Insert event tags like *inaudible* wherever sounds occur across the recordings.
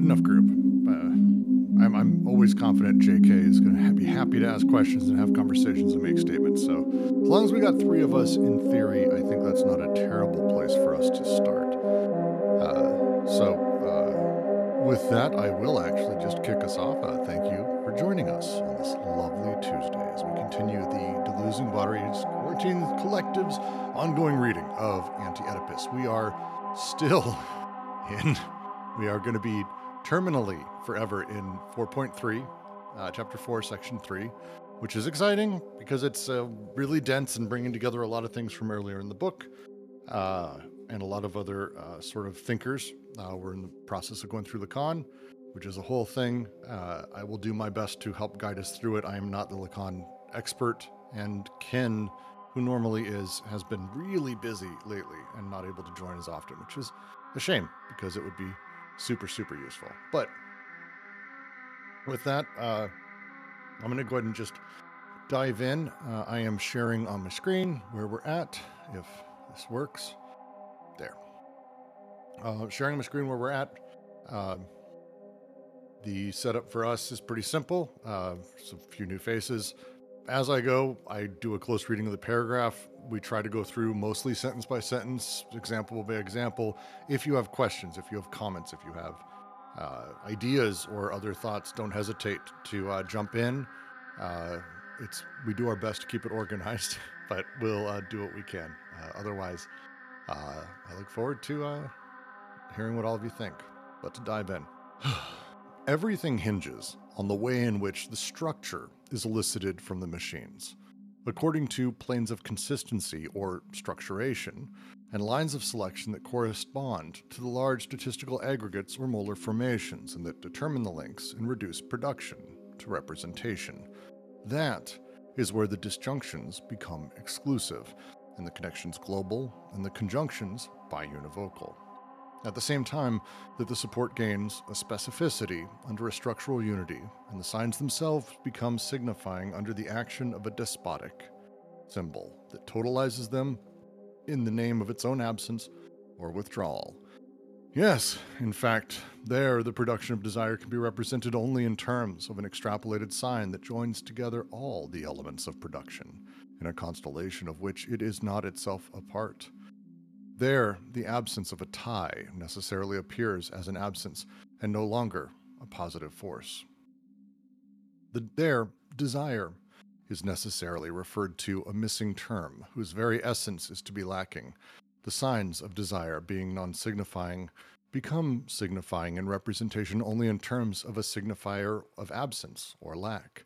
good enough group. Uh, I'm, I'm always confident JK is going to be happy to ask questions and have conversations and make statements. So, as long as we got three of us in theory, I think that's not a terrible place for us to start. Uh, so, uh, with that, I will actually just kick us off. Uh, thank you for joining us on this lovely Tuesday as we continue the Deluging Bodies Quarantine Collective's ongoing reading of Anti Oedipus. We are still *laughs* in, we are going to be terminally forever in 4.3, uh, chapter 4, section 3, which is exciting because it's uh, really dense and bringing together a lot of things from earlier in the book uh, and a lot of other uh, sort of thinkers. Uh, we're in the process of going through Lacan, which is a whole thing. Uh, I will do my best to help guide us through it. I am not the Lacan expert, and Ken, who normally is, has been really busy lately and not able to join as often, which is a shame because it would be super, super useful. But with that, uh, I'm going to go ahead and just dive in. Uh, I am sharing on my screen where we're at, if this works. There. Uh, sharing my screen where we're at. Uh, the setup for us is pretty simple. Uh, a few new faces. As I go, I do a close reading of the paragraph. We try to go through mostly sentence by sentence, example by example. If you have questions, if you have comments, if you have uh, ideas or other thoughts, don't hesitate to uh, jump in. Uh, it's we do our best to keep it organized, *laughs* but we'll uh, do what we can. Uh, otherwise, uh, I look forward to hearing what all of you think. Let's dive in. *sighs* Everything hinges on the way in which the structure is elicited from the machines. According to planes of consistency or structuration, and lines of selection that correspond to the large statistical aggregates or molar formations and that determine the links and reduce production to representation. That is where the disjunctions become exclusive, and the connections global, and the conjunctions biunivocal. At the same time that the support gains a specificity under a structural unity, and the signs themselves become signifying under the action of a despotic symbol that totalizes them in the name of its own absence or withdrawal. Yes, in fact, there the production of desire can be represented only in terms of an extrapolated sign that joins together all the elements of production, in a constellation of which it is not itself a part. There, the absence of a tie necessarily appears as an absence and no longer a positive force. The, there, desire is necessarily referred to a missing term whose very essence is to be lacking. The signs of desire, being non signifying, become signifying in representation only in terms of a signifier of absence or lack.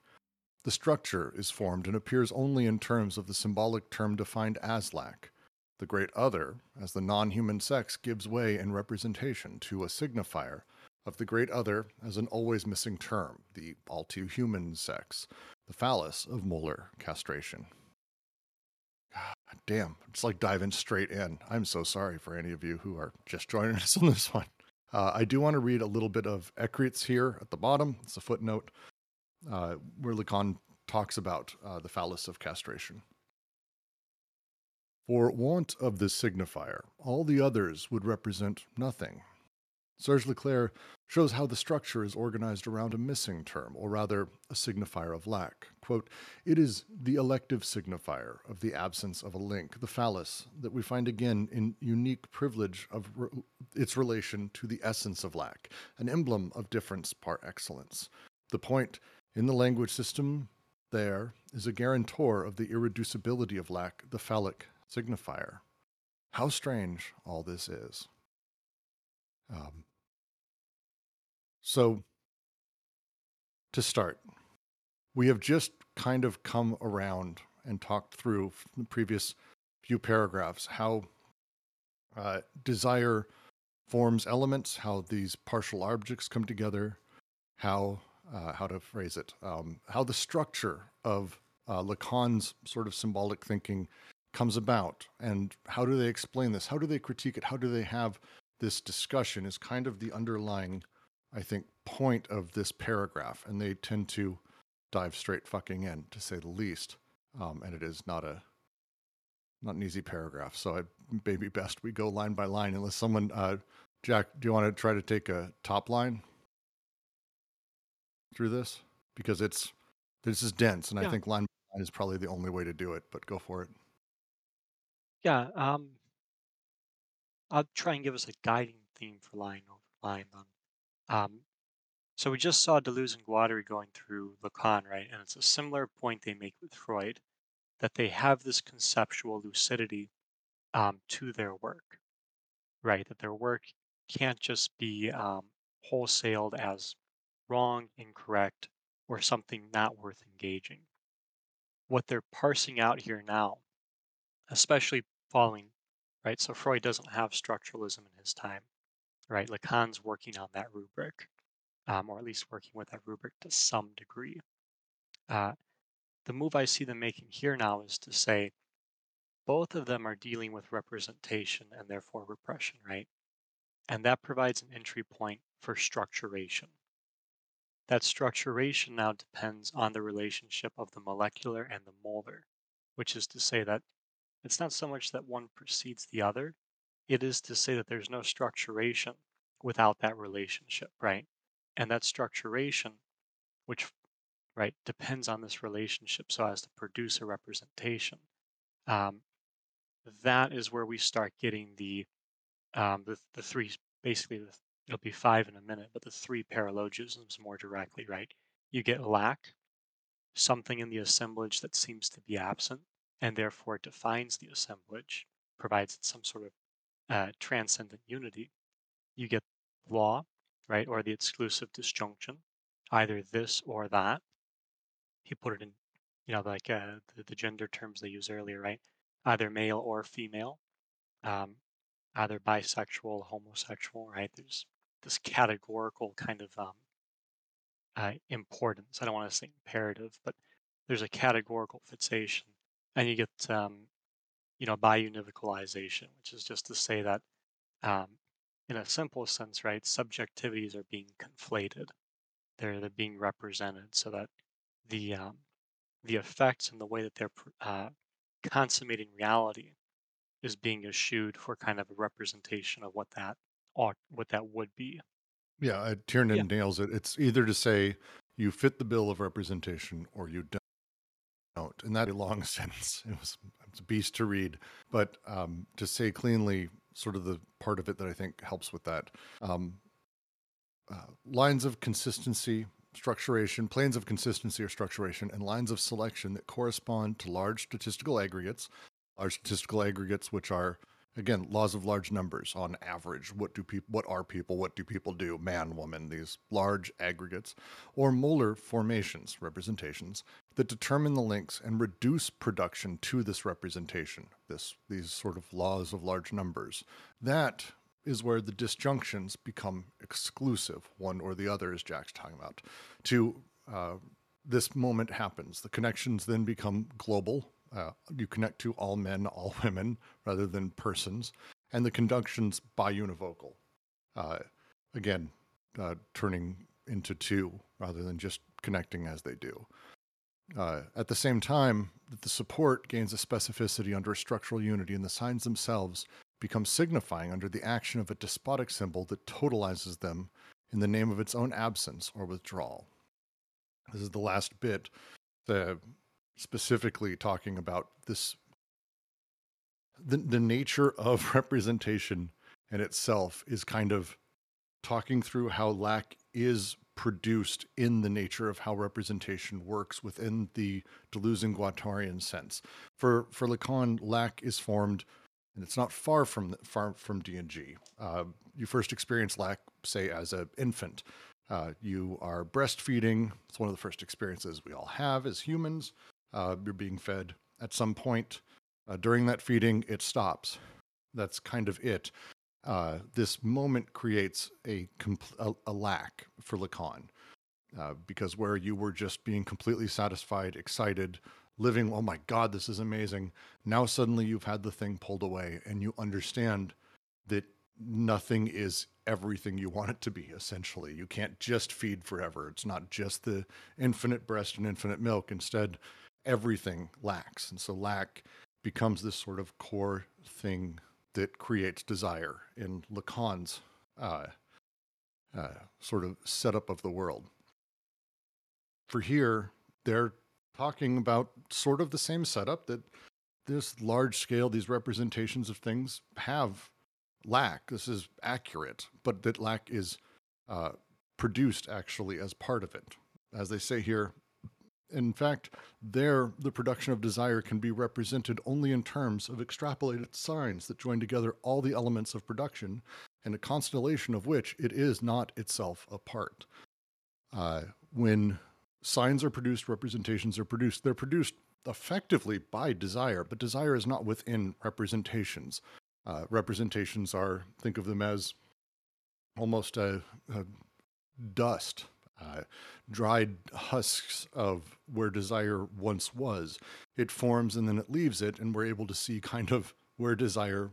The structure is formed and appears only in terms of the symbolic term defined as lack. The great other, as the non human sex, gives way in representation to a signifier of the great other as an always missing term, the all too human sex, the phallus of molar castration. God damn, it's like diving straight in. I'm so sorry for any of you who are just joining *laughs* us on this one. Uh, I do want to read a little bit of Écrits here at the bottom. It's a footnote uh, where Lacan talks about uh, the phallus of castration. For want of this signifier, all the others would represent nothing. Serge Leclaire shows how the structure is organized around a missing term, or rather, a signifier of lack. Quote, it is the elective signifier of the absence of a link, the phallus, that we find again in unique privilege of re- its relation to the essence of lack, an emblem of difference par excellence. The point in the language system there is a guarantor of the irreducibility of lack, the phallic signifier. How strange all this is. Um, so, to start, we have just kind of come around and talked through the previous few paragraphs how uh, desire forms elements, how these partial objects come together, how uh, how to phrase it, um, how the structure of uh, Lacan's sort of symbolic thinking comes about and how do they explain this? How do they critique it? How do they have this discussion is kind of the underlying i think point of this paragraph and they tend to dive straight fucking in to say the least. Um, and it is not a not an easy paragraph. So it may be best we go line by line unless someone uh, jack do you want to try to take a top line? Through this? Because it's this is dense, and I think line is probably the only way to do it. But go for it. Yeah, um, I'll try and give us a guiding theme for line over line then. Um, so we just saw Deleuze and Guattari going through Lacan, right? And it's a similar point they make with Freud, that they have this conceptual lucidity um, to their work, right? That their work can't just be um, wholesaled as wrong, incorrect, or something not worth engaging. What they're parsing out here now, especially following, right? So Freud doesn't have structuralism in his time, right? Lacan's working on that rubric, um, or at least working with that rubric to some degree. Uh, the move I see them making here now is to say both of them are dealing with representation and therefore repression, right? And that provides an entry point for structuration. That structuration now depends on the relationship of the molecular and the molar, which is to say that it's not so much that one precedes the other, it is to say that there's no structuration without that relationship, right? And that structuration, which right depends on this relationship so as to produce a representation. Um, that is where we start getting the um, the, the three basically the, it'll be five in a minute, but the three paralogisms more directly, right? You get lack, something in the assemblage that seems to be absent, and therefore defines the assemblage, provides it some sort of uh, transcendent unity. You get law, right, or the exclusive disjunction, either this or that. He put it in, you know, like uh, the, the gender terms they used earlier, right? Either male or female. Um, either bisexual, homosexual, right? There's this categorical kind of um, uh, importance. I don't want to say imperative, but there's a categorical fixation, and you get um, you know biunivocalization, which is just to say that um, in a simple sense, right, subjectivities are being conflated. They're they're being represented so that the um, the effects and the way that they're uh, consummating reality is being eschewed for kind of a representation of what that ought what that would be. Yeah, uh, Tiernan Yeah. nails it. It's either to say you fit the bill of representation or you don't. And that a long *laughs* sentence. It was, it was a beast to read. But um, to say cleanly, sort of the part of it that I think helps with that. Um, uh, lines of consistency, structuration, planes of consistency or structuration, and lines of selection that correspond to large statistical aggregates, large statistical aggregates which are again laws of large numbers on average what do people what are people what do people do man woman these large aggregates or molar formations representations that determine the links and reduce production to this representation this these sort of laws of large numbers that is where the disjunctions become exclusive one or the other as jack's talking about to uh, this moment happens the connections then become global uh, you connect to all men, all *laughs* women, rather than persons, and the conjunctions biunivocal. Uh, again, uh, turning into two rather than just connecting as they do. Uh, at the same time, that the support gains a specificity under a structural unity, and the signs themselves become signifying under the action of a despotic symbol that totalizes them in the name of its own absence or withdrawal. This is the last bit. The specifically talking about this the, the nature of *laughs* representation in itself is kind of talking through how lack is produced in the nature of how representation works within the Deleuze and Guattarian sense. For for Lacan, lack is formed, and it's not far from far from D and G. Uh, you first experience lack, say, as an infant. Uh, you are breastfeeding. It's one of the first experiences we all have as humans. Uh, you're being fed. At some point uh, during that feeding, it stops. That's kind of it. Uh, this moment creates a, compl- a, a lack for Lacan uh, because where you were just being completely satisfied, excited, living, oh my God, this is amazing. Now suddenly you've had the thing pulled away and you understand that nothing is everything you want it to be, essentially. You can't just feed forever. It's not just the infinite breast and infinite milk. Instead, everything lacks. And so lack becomes this sort of core thing that creates desire in Lacan's uh, uh, sort of setup of the world. for here, they're talking about sort of the same setup that this large scale, these representations of things have lack. This is accurate, but that lack is uh, produced actually as part of it. As they say here, in fact, there the production of desire can be represented only in terms of extrapolated signs that join together all the elements of production, and a constellation of which it is not itself a part. Uh, when signs are produced, representations are produced, they're produced effectively by desire, but desire is not within representations. Uh, representations are, think of them as almost a, a dust, uh, dried husks of where desire once was. It forms and then it leaves it, and we're able to see kind of where desire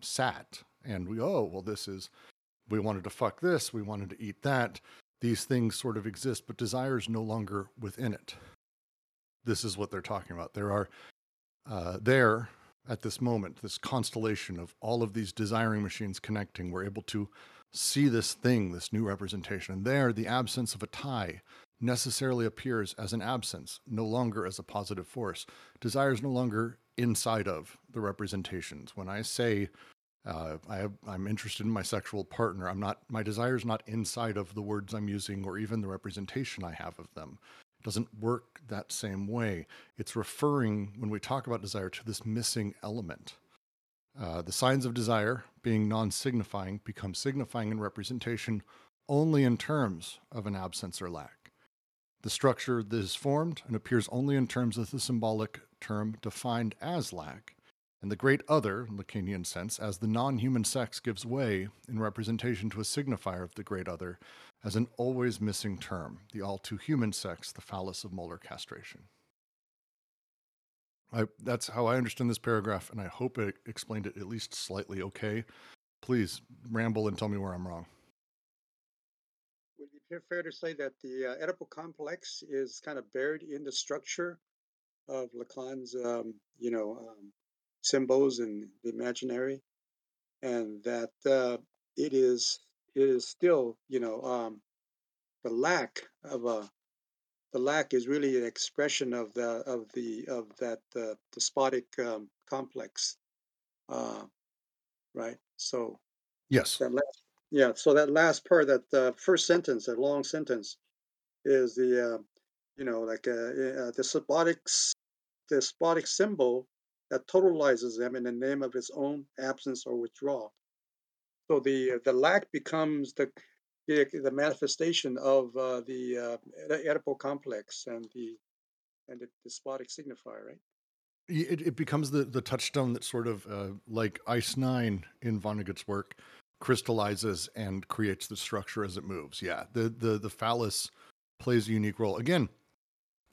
sat. And we, oh, well, this is, we wanted to fuck this, we wanted to eat that. These things sort of exist, but desire is no longer within it. This is what they're talking about. There are uh, there at this moment, this constellation of all of these desiring machines connecting. We're able to see this thing, this new representation. And there, the absence of a tie necessarily appears as an absence, no longer as a positive force. Desire is no longer inside of the representations. When I say uh, I I'm interested in my sexual partner, I'm not. My desire is not inside of the words I'm using or even the representation I have of them It doesn't work that same way. It's referring, when we talk about desire, to this missing element. Uh, the signs of desire, being non signifying, become signifying in representation only in terms of an absence or lack. The structure that is formed and appears only in terms of the symbolic term defined as lack, and the great other, in Lacanian sense, as the non human sex gives way in representation to a signifier of the great other, as an always missing term, the all too human sex, the phallus of molar castration. I, that's how I understand this paragraph, and I hope it explained it at least slightly okay. Please ramble and tell me where I'm wrong. Would it be fair to say that the uh, Oedipal complex is kind of buried in the structure of Lacan's, um, you know, um, symbols and the imaginary, and that uh, it is it is still, you know, um, the lack of a the lack is really an expression of the of the of that uh, despotic um, complex, uh, right? So yes, that last, yeah. So that last part, that uh, first sentence, that long sentence, is the uh, you know like uh, uh, the despotic despotic symbol that totalizes them in the name of its own absence or withdrawal. So the the lack becomes the the, the manifestation of uh, the uh, Oedipal complex and the and the despotic signifier, right? It, it becomes the, the touchstone that sort of uh, like Ice Nine in Vonnegut's work crystallizes and creates the structure as it moves. Yeah, the the the phallus plays a unique role. Again,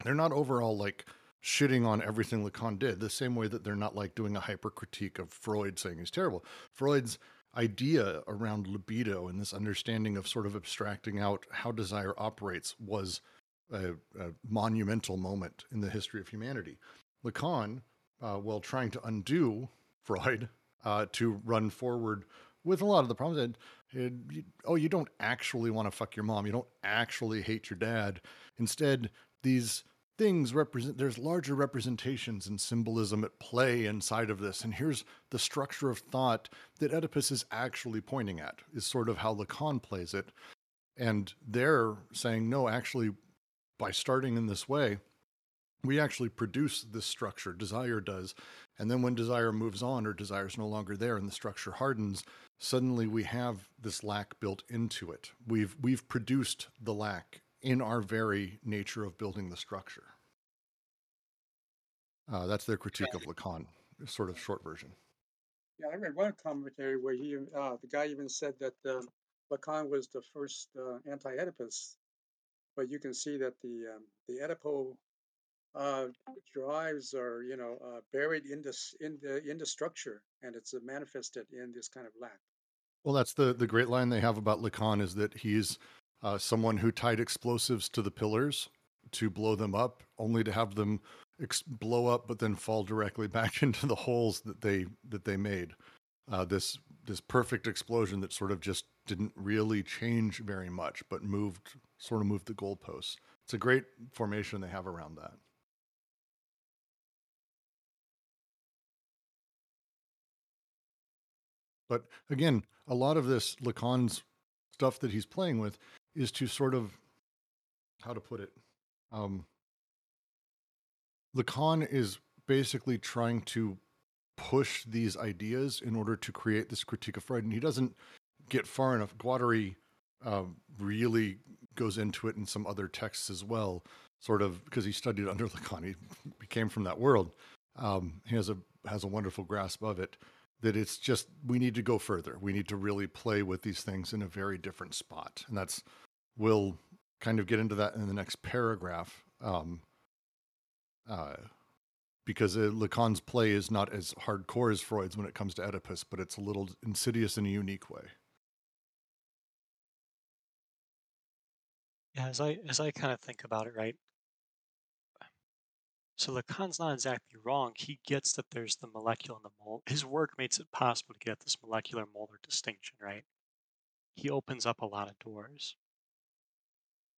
they're not overall like shitting on everything Lacan did, the same way that they're not like doing a hyper critique of Freud saying he's terrible. Freud's idea around libido and this understanding of sort of abstracting out how desire operates was a, a monumental moment in the history of humanity. Lacan, uh, while trying to undo Freud uh, to run forward with a lot of the problems, it, oh, you don't actually want to fuck your mom. You don't actually hate your dad. Instead, these things represent there's larger representations and symbolism at play inside of this and here's the structure of thought that oedipus is actually pointing at is sort of how lacan plays it. And they're saying no actually by starting in this way we actually produce this structure. Desire does. And then when desire moves on or desire is no longer there and the structure hardens suddenly we have this lack built into it. We've we've produced the lack in our very nature of building the structure. Uh, that's their critique of Lacan, sort of short version. Yeah, I read one commentary where he, uh, the guy even said that uh, Lacan was the first uh, anti-Oedipus, but you can see that the um, the Oedipal uh, drives are, you know, uh, buried in this in the in the structure, and it's manifested in this kind of lack. Well, that's the the great line they have about Lacan is that he's uh, someone who tied explosives to the pillars to blow them up, only to have them ex- blow up, but then fall directly *laughs* back into the holes that they that they made. Uh, this this perfect explosion that sort of just didn't really change very much, but moved sort of moved the goalposts. it's a great formation they have around that. But again, a lot of this Lacan's stuff that he's playing with is to sort of how to put it. Um, Lacan is basically trying to push these ideas in order to create this critique of Freud, and he doesn't get far enough. Guattari um, really goes into it in some other texts as well, sort of because he studied under *laughs* Lacan. He came from that world. Um, he has a has a wonderful grasp of it. That it's just we need to go further. We need to really play with these things in a very different spot, and that's we'll kind of get into that in the next paragraph. Um, uh, because uh, Lacan's play is not as hardcore as Freud's when it comes to Oedipus, but it's a little insidious in a unique way. Yeah, as I as I kind of think about it, right? So Lacan's not exactly wrong. He gets that there's the molecular and the molar. His work makes it possible to get this molecular molar distinction, right? He opens up a lot of doors.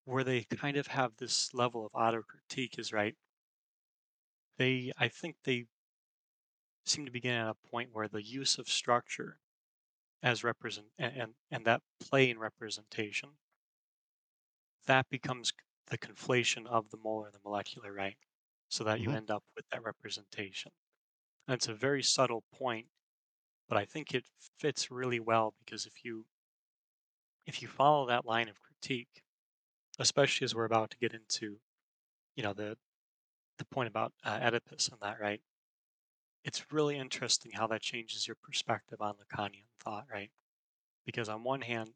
Where they kind of have this level of auto critique is right. They, I think they seem to begin at a point where the use of structure as represent and, and, and that plane representation that becomes the conflation of the molar and the molecular, right? So that you Mhm. end up with that representation. And it's a very subtle point, but I think it fits really well because if you if you follow that line of critique, especially as we're about to get into, you know, the the point about uh, Oedipus and that, right? It's really interesting how that changes your perspective on Lacanian thought, right? Because on one hand,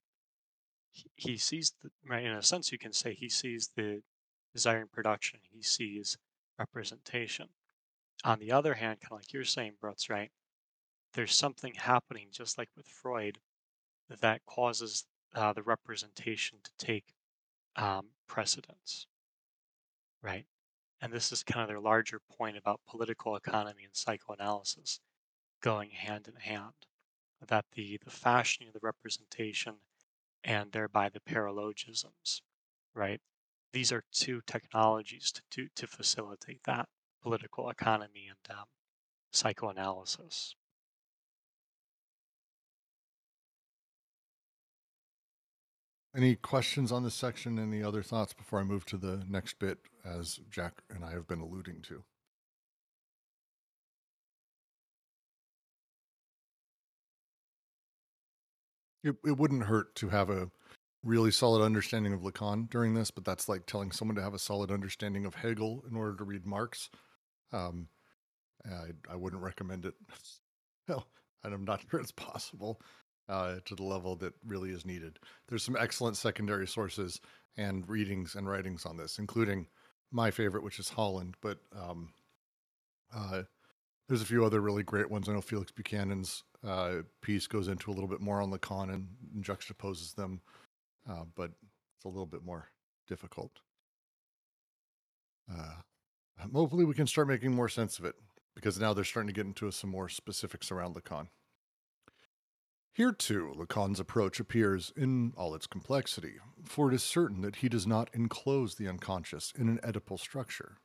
he, he sees the right in a sense you can say he sees the desiring production, he sees representation. On the other hand, kind of like you're saying, Brooks, right? There's something happening just like with Freud that causes uh, the representation to take um, precedence, right? And this is kind of their larger point about political economy and psychoanalysis going hand in hand. That the, the fashioning of the representation and thereby the paralogisms, right? These are two technologies to, to, to facilitate that political economy and um, psychoanalysis. Any questions on this section? Any other thoughts before I move to the next bit, as Jack and I have been alluding to? It, it wouldn't hurt to have a really solid understanding of Lacan during this, but that's like telling someone to have a solid understanding of Hegel in order to read Marx. Um, I, I wouldn't recommend it. *laughs* Well, and I'm not sure it's possible uh, to the level that really is needed. There's some excellent secondary sources and readings and writings on this, including my favorite, which is Holland, but um, uh, there's a few other really great ones. I know Felix Buchanan's uh, piece goes into a little bit more on Lacan and, and juxtaposes them, uh, but it's a little bit more difficult. Uh, hopefully, we can start making more sense of it because now they're starting to get into some more specifics around Lacan. Here, too, Lacan's approach appears in all its complexity, for it is certain that he does not enclose the unconscious in an Oedipal structure.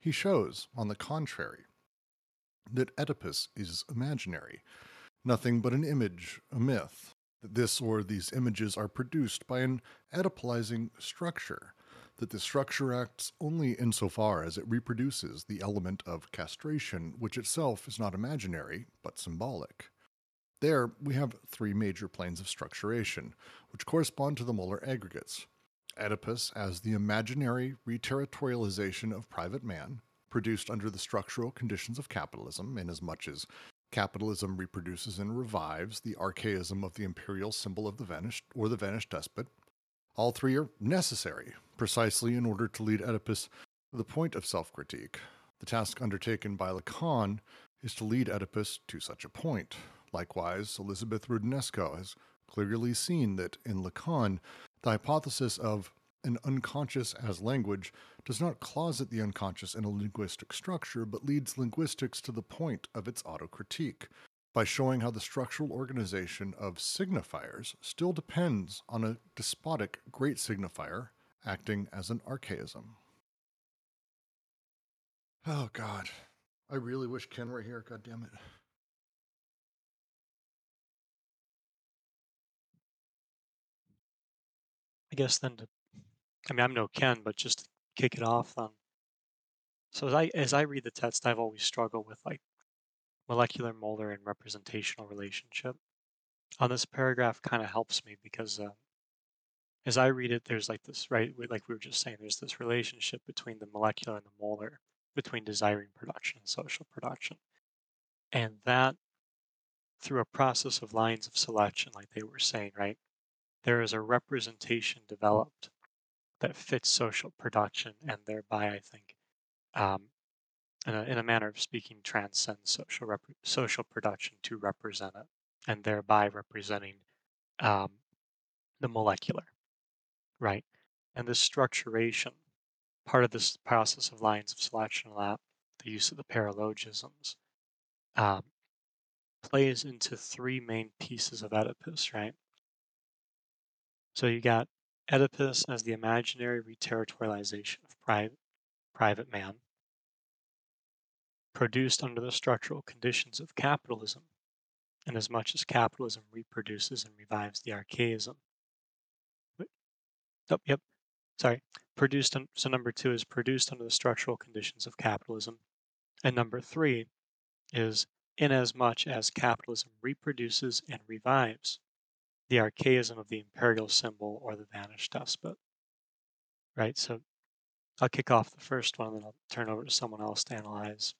He shows, on the contrary, that Oedipus is imaginary, nothing but an image, a myth, that this or these images are produced by an Oedipalizing structure, that the structure acts only insofar as it reproduces the element of castration, which itself is not imaginary, but symbolic. There, we have three major planes of structuration, which correspond to the molar aggregates. Oedipus as the imaginary reterritorialization of private man, produced under the structural conditions of capitalism, inasmuch as capitalism reproduces and revives the archaism of the imperial symbol of the vanished or the vanished despot. All three are necessary, precisely in order to lead Oedipus to the point of self critique. The task undertaken by Lacan is to lead Oedipus to such a point. Likewise, Elizabeth Roudinesco has clearly seen that in Lacan, the hypothesis of an unconscious as language does not closet the unconscious in a linguistic structure, but leads linguistics to the point of its autocritique by showing how the structural organization of signifiers still depends on a despotic great signifier acting as an archaism. Oh, God. I really wish Ken were here. God damn it. Guess then to, I mean, I'm no Ken, but just to kick it off then. So as I as I read the text, I've always struggled with like molecular, molar, and representational relationship. On this paragraph, kind of helps me because uh, as I read it, there's like this right, like we were just saying, there's this relationship between the molecular and the molar, between desiring production and social production, and that through a process of lines of selection, like they were saying, right, there is a representation developed that fits social production and thereby, I think, um, in, a, in a manner of speaking, transcends social rep- social production to represent it, and thereby representing um, the molecular, right? And this structuration, part of this process of lines of selection, that the use of the paralogisms, um, plays into three main pieces of Oedipus, right? So you got Oedipus as the imaginary reterritorialization of private, private man, produced under the structural conditions of capitalism, inasmuch as much as capitalism reproduces and revives the archaism. Oh, yep, sorry. Produced, on, so number two is produced under the structural conditions of capitalism. And number three is inasmuch as capitalism reproduces and revives the archaism of the imperial symbol or the vanished despot. Right, so I'll kick off the first one and then I'll turn over to someone else to analyze.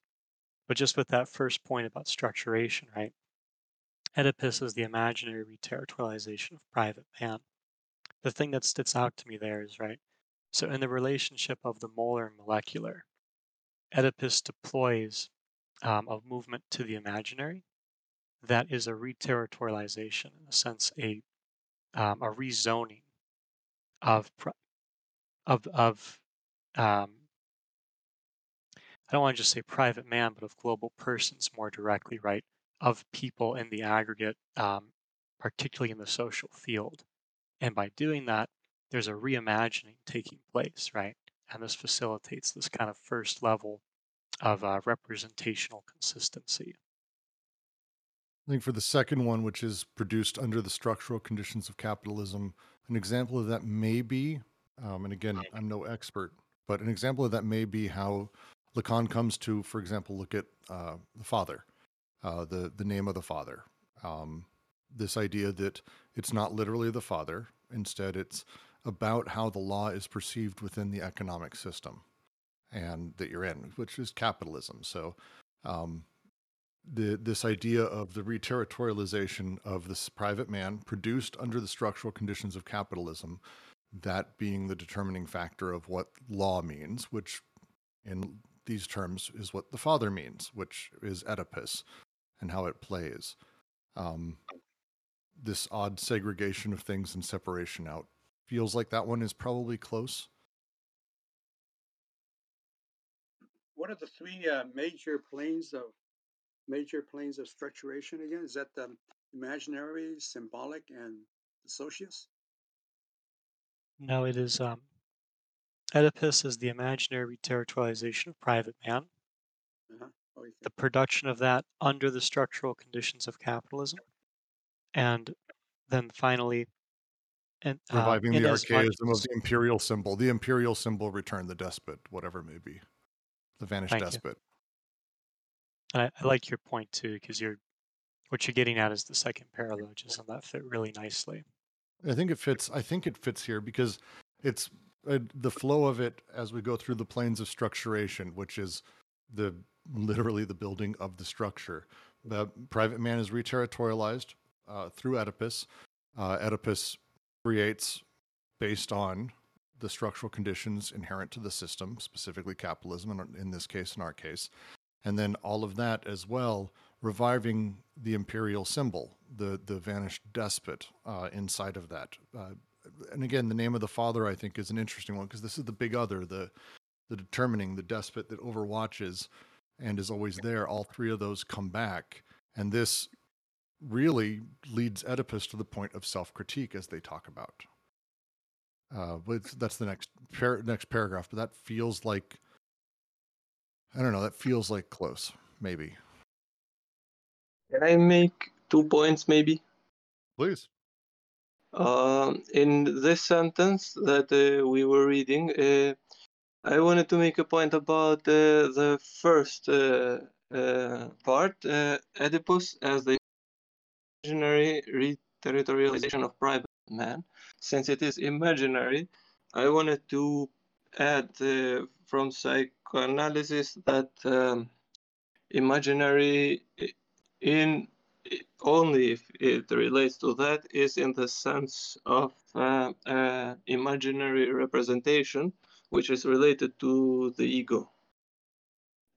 But just with that first point about structuration, right? Oedipus is the imaginary reterritorialization of private man. The thing that sticks out to me there is, right? So, in the relationship of the molar and molecular, Oedipus deploys um, of movement to the imaginary that is a reterritorialization, in a sense, a um, a rezoning of of of um, I don't want to just say private man, but of global persons more directly, right? Of people in the aggregate, um, particularly in the social field. And by doing that, there's a reimagining taking place, right? And this facilitates this kind of first level of uh, representational consistency. I think for the second one, which is produced under the structural conditions of capitalism, an example of that may be, um, and again, I'm no expert, but an example of that may be how Lacan comes to, for example, look at uh, the father, uh, the the name of the father. Um, this idea that it's not literally the father, instead, it's about how the law is perceived within the economic system and that you're in, which is capitalism. So, um, the this idea of the reterritorialization of this private man produced under the structural conditions of capitalism, that being the determining factor of what law means, which in these terms is what the father means, which is Oedipus and how it plays. Um, this odd segregation of things and separation out feels like that one is probably close. What are the three uh, major planes of major planes of structuration again? Is that the imaginary, symbolic, and the socius? No, it is um, Oedipus is the imaginary reterritorialization of private man. Uh-huh. Oh, the production of that under the structural conditions of capitalism, and then finally, and uh, Reviving the as archaism much of the imperial symbol. The imperial symbol return the despot, whatever it may be. The vanished Thank despot. And I, I like your point too, because you're what you're getting at is the second paralogism that fit really nicely. I think it fits. I think it fits here because it's uh, the flow of it as we go through the planes of structuration, which is the literally the building of the structure. The private man is reterritorialized uh, through Oedipus. Uh, Oedipus creates based on the structural conditions inherent to the system, specifically capitalism, and in this case, in our case, and then all of that as well, reviving the imperial symbol, the the vanished despot uh, inside of that. Uh, and again, the name of the father, I think, is an interesting one because this is the big other, the the determining, the despot that overwatches and is always there. All three of those come back, and this really leads Oedipus to the point of self critique, as they talk about. Uh, but that's the next par- next paragraph. But that feels like I don't know. That feels like close, maybe. Can I make two points, maybe? Please. Um, in this sentence that uh, we were reading, uh, I wanted to make a point about uh, the first uh, uh, part, uh, Oedipus as the imaginary re-territorialization of private man. Since it is imaginary, I wanted to add from psychoanalysis that um, imaginary in only if it relates to that is in the sense of uh, uh, imaginary representation, which is related to the ego.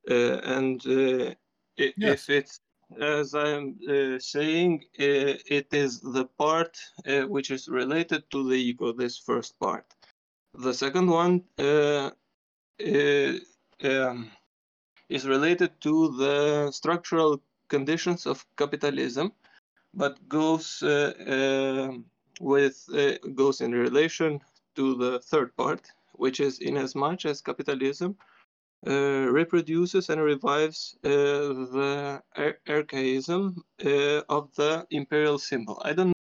Uh, and uh, yes. if it's, as I'm uh, saying, uh, it is the part which is related to the ego, this first part. The second one um, is related to the structural conditions of capitalism, but goes uh, uh, with uh, goes in relation to the third part, which is in as much as capitalism uh, reproduces and revives uh, the ar archaism uh, of the imperial symbol. I don't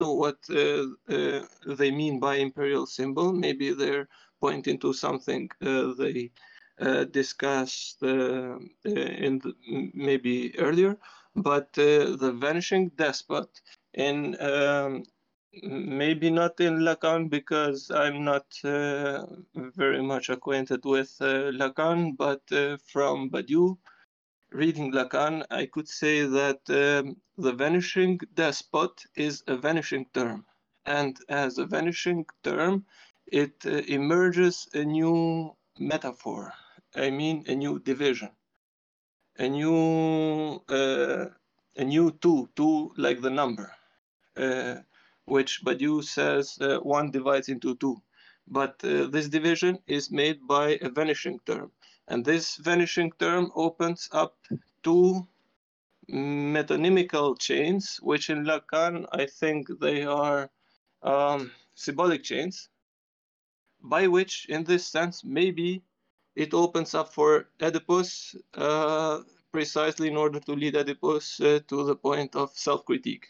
know what they mean by imperial symbol. Maybe they're pointing to something they uh, discussed uh, in the, maybe earlier, but uh, the vanishing despot in um, maybe not in Lacan because I'm not uh, very much acquainted with uh, Lacan, but uh, from Badiou, reading Lacan, I could say that um, the vanishing despot is a vanishing term. And as a vanishing term, it emerges a new metaphor I mean a new division, a new uh, a new two, two like the number, uh, which Badiou says uh, one divides into two. But uh, this division is made by a vanishing term, and this vanishing term opens up two metonymical chains, which in Lacan I think they are um, symbolic chains, by which, in this sense, maybe it opens up for Oedipus uh, precisely in order to lead Oedipus uh, to the point of self-critique.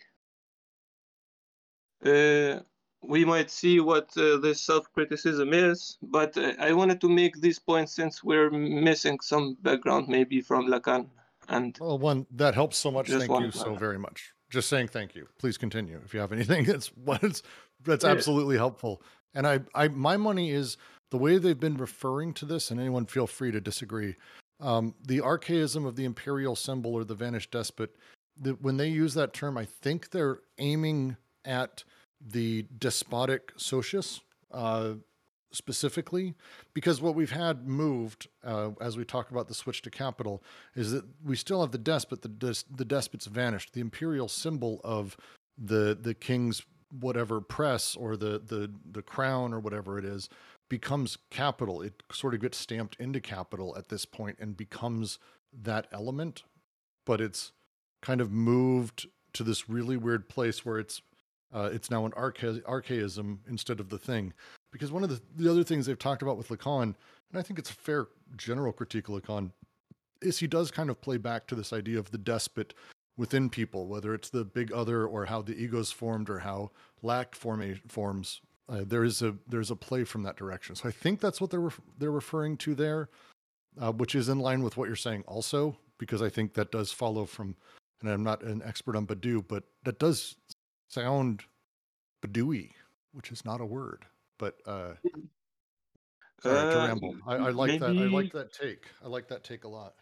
Uh, we might see what uh, this self-criticism is, but uh, I wanted to make these points since we're missing some background maybe from Lacan. And well, one that helps so much. Thank you so very much. Just saying thank you. Please continue if you have anything that's what's *laughs* that's absolutely helpful. And I, I, my money is the way they've been referring to this, and anyone feel free to disagree. Um, the archaism of the imperial symbol or the vanished despot, the, when they use that term, I think they're aiming at the despotic socius uh, specifically, because what we've had moved uh, as we talk about the switch to capital is that we still have the despot, the des- the despot's vanished. The imperial symbol of the the king's whatever press or the the the crown or whatever it is becomes capital. It sort of gets stamped into capital at this point and becomes that element, but it's kind of moved to this really weird place where it's uh, it's now an archa- archaism instead of the thing. Because one of the, the other things they've talked about with Lacan, and I think it's a fair general critique of Lacan, is he does kind of play back to this idea of the despot within people, whether it's the big other or how the ego's formed or how lack forma- forms uh, there is a there's a play from that direction. So I think that's what they're ref- they're referring to there, uh, which is in line with what you're saying also, because I think that does follow from, and I'm not an expert on Badiou, but that does sound Badooey, which is not a word, but uh, sorry uh, to ramble. I, I like maybe... that. I like that take. I like that take a lot.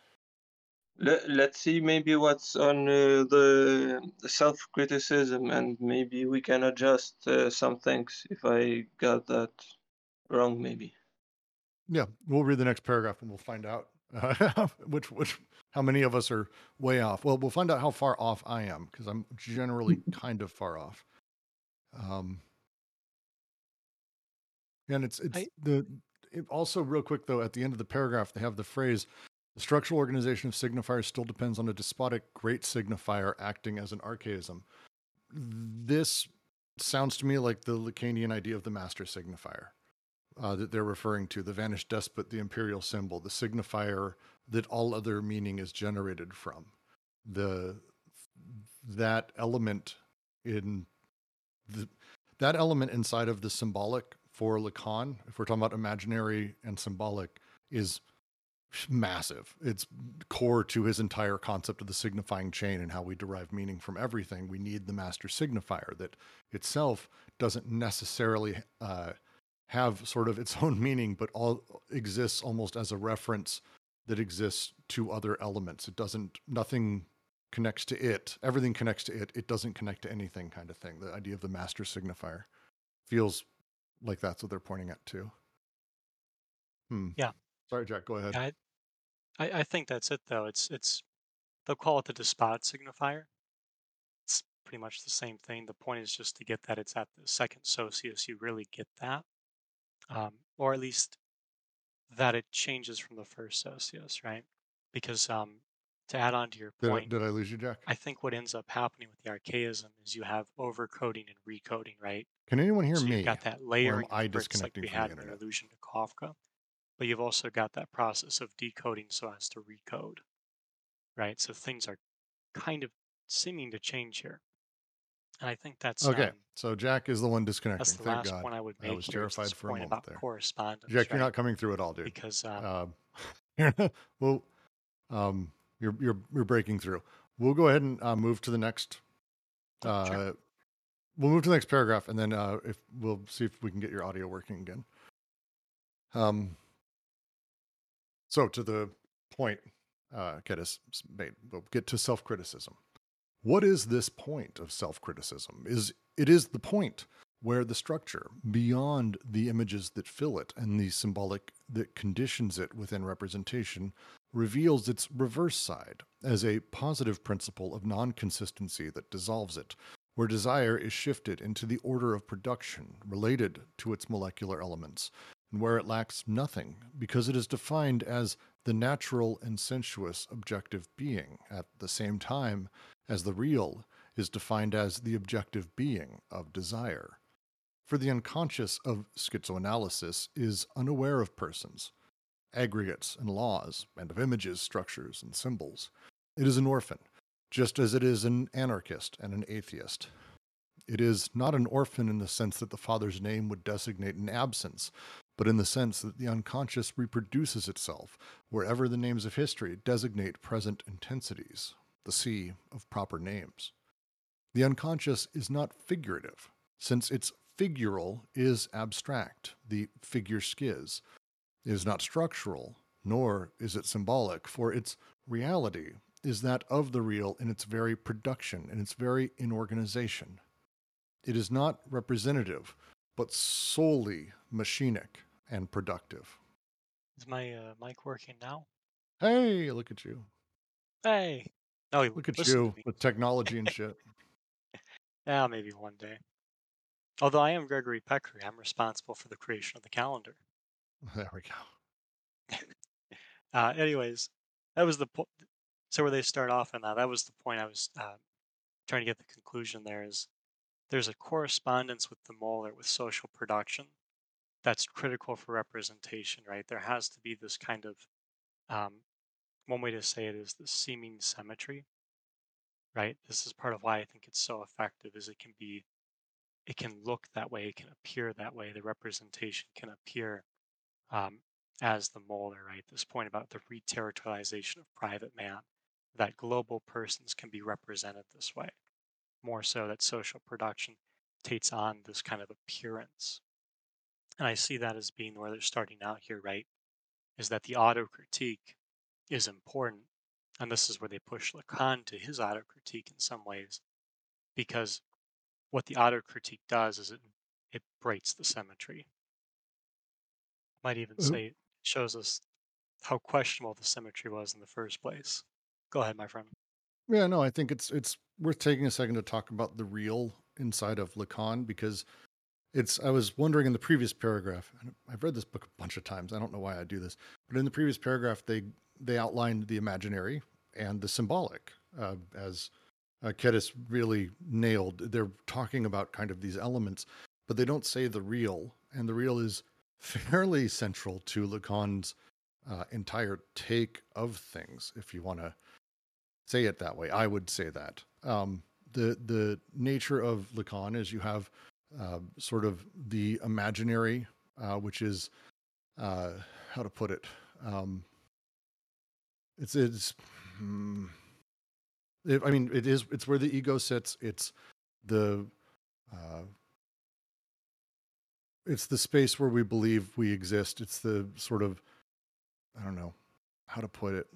Let, let's see maybe what's on uh, the self-criticism and maybe we can adjust uh, some things if I got that wrong maybe. Yeah, we'll read the next paragraph and we'll find out uh, *laughs* which which how many of us are way off. Well, we'll find out how far off I am because I'm generally kind of far off. Um, and it's it's I, the it also real quick though at the end of the paragraph they have the phrase the structural organization of signifiers still depends on a despotic great signifier acting as an archaism. This sounds to me like the Lacanian idea of the master signifier uh, that they're referring to, the vanished despot, the imperial symbol, the signifier that all other meaning is generated from. The that element in the that element inside of the symbolic for Lacan, if we're talking about imaginary and symbolic, is massive. It's core to his entire concept of the signifying chain and how we derive meaning from everything. We need the master signifier that itself doesn't necessarily uh, have sort of its *laughs* own meaning, but all exists almost as a reference that exists to other elements. It doesn't, nothing connects to it. Everything connects to it. It doesn't connect to anything kind of thing. The idea of the master signifier feels like that's what they're pointing at too. Hmm. Yeah. Sorry, Jack, go ahead. I, I, I think that's it though. It's it's they'll call it the despot signifier. It's pretty much the same thing. The point is just to get that it's at the second socius you really get that, um, or at least that it changes from the first socius, right? Because um, to add on to your Did I, point, did I lose you, Jack? I think what ends up happening with the archaism is you have overcoding and recoding, right? Can anyone hear so me? you've got that layering I bricks like disconnecting we from the had in internet? an allusion to Kafka, but you've also got that process of decoding so as to recode, right? So things are kind of seeming to change here, and I think that's Okay, um, so Jack is the one disconnecting. that's the Thank last God. point I would make. I was terrified for a moment about there. correspondence, Jack, you're not coming through at all, dude. because um, Um, *laughs* well, um, you're you're you're breaking through. We'll go ahead and uh, move to the next. Uh, Sure. We'll move to the next paragraph, and then uh, if we'll see if we can get your audio working again. Um. So to the point, uh, made. We'll get to self-criticism. What is this point of self-criticism? Is it is the point where the structure, beyond the images that fill it and the symbolic that conditions it within representation, reveals its reverse side as a positive principle of non consistency that dissolves it, where desire is shifted into the order of production related to its molecular elements, and where it lacks nothing because it is defined as the natural and sensuous objective being at the same time as the real is defined as the objective being of desire. For the unconscious of schizoanalysis is unaware of persons, aggregates and laws, and of images, structures, and symbols. It is an orphan, just as it is an anarchist and an atheist. It is not an orphan in the sense that the father's name would designate an absence, but in the sense that the unconscious reproduces itself wherever the names of history designate present intensities, the sea of proper names. The unconscious is not figurative, since its figural is abstract, the figure schiz. It is not structural, nor is it symbolic, for its reality is that of the real in its very production, in its very inorganization. It is not representative, but solely machinic and productive. is my uh, mic working now? Hey, look at you. Hey, no, he Look at you with technology and shit. *laughs* Yeah, maybe one day. Although I am Gregory Peccary, I'm responsible for the creation of the calendar. *laughs* There we go. *laughs* Uh, anyways, that was the point. So where they start off on that, that was the point I was uh, trying to get the conclusion there is there's a correspondence with the molar with social production that's critical for representation, right? There has to be this kind of um, one way to say it is the seeming symmetry, right? This is part of why I think it's so effective is it can be it can look that way, it can appear that way, the representation can appear um, as the molar, right? This point about the reterritorialization of private man, that global persons can be represented this way, more so that social production takes on this kind of appearance. And I see that as being where they're starting out here, right? Is that the auto critique is important. And this is where they push Lacan to his auto critique in some ways, because what the auto critique does is it it breaks the symmetry. Might even say it shows us how questionable the symmetry was in the first place. Go ahead, my friend. Yeah, no, I think it's it's worth taking a second to talk about the real inside of Lacan because it's I was wondering in the previous paragraph, I've read this book a bunch of times. I don't know why I do this, but in the previous paragraph they they outlined the imaginary and the symbolic uh, as uh, Kedis really nailed. They're talking about kind of these elements, but they don't say the real, and the real is *laughs* fairly central to Lacan's uh, entire take of things. If you want to say it that way, I would say that. Um, the the nature of Lacan is you have uh, sort of the imaginary, uh, which is uh, how to put it. Um, it's it's. Hmm, it, I mean, it is. It's where the ego sits. It's the. Uh, it's the space where we believe we exist. It's the sort of. I don't know how to put it.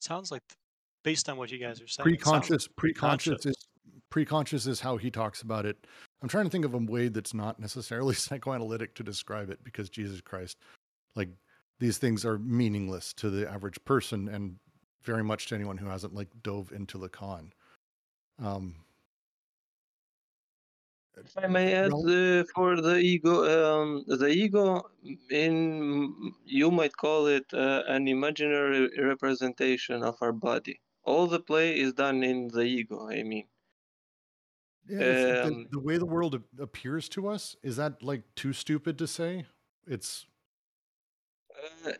Sounds like, based on what you guys are saying, Pre-conscious. Pre-conscious conscious. is pre-conscious is how he talks about it. I'm trying to think of a way that's not necessarily *laughs* psychoanalytic to describe it because Jesus Christ, like these things are meaningless to the average person and very much to anyone who hasn't like dove into Lacan. Um, If I may add, uh, for the ego, um, the ego, in you might call it uh, an imaginary representation of our body. All the play is done in the ego. I mean, yeah, it's- the, Um, the way the world appears to us is that like too stupid to say? It's uh,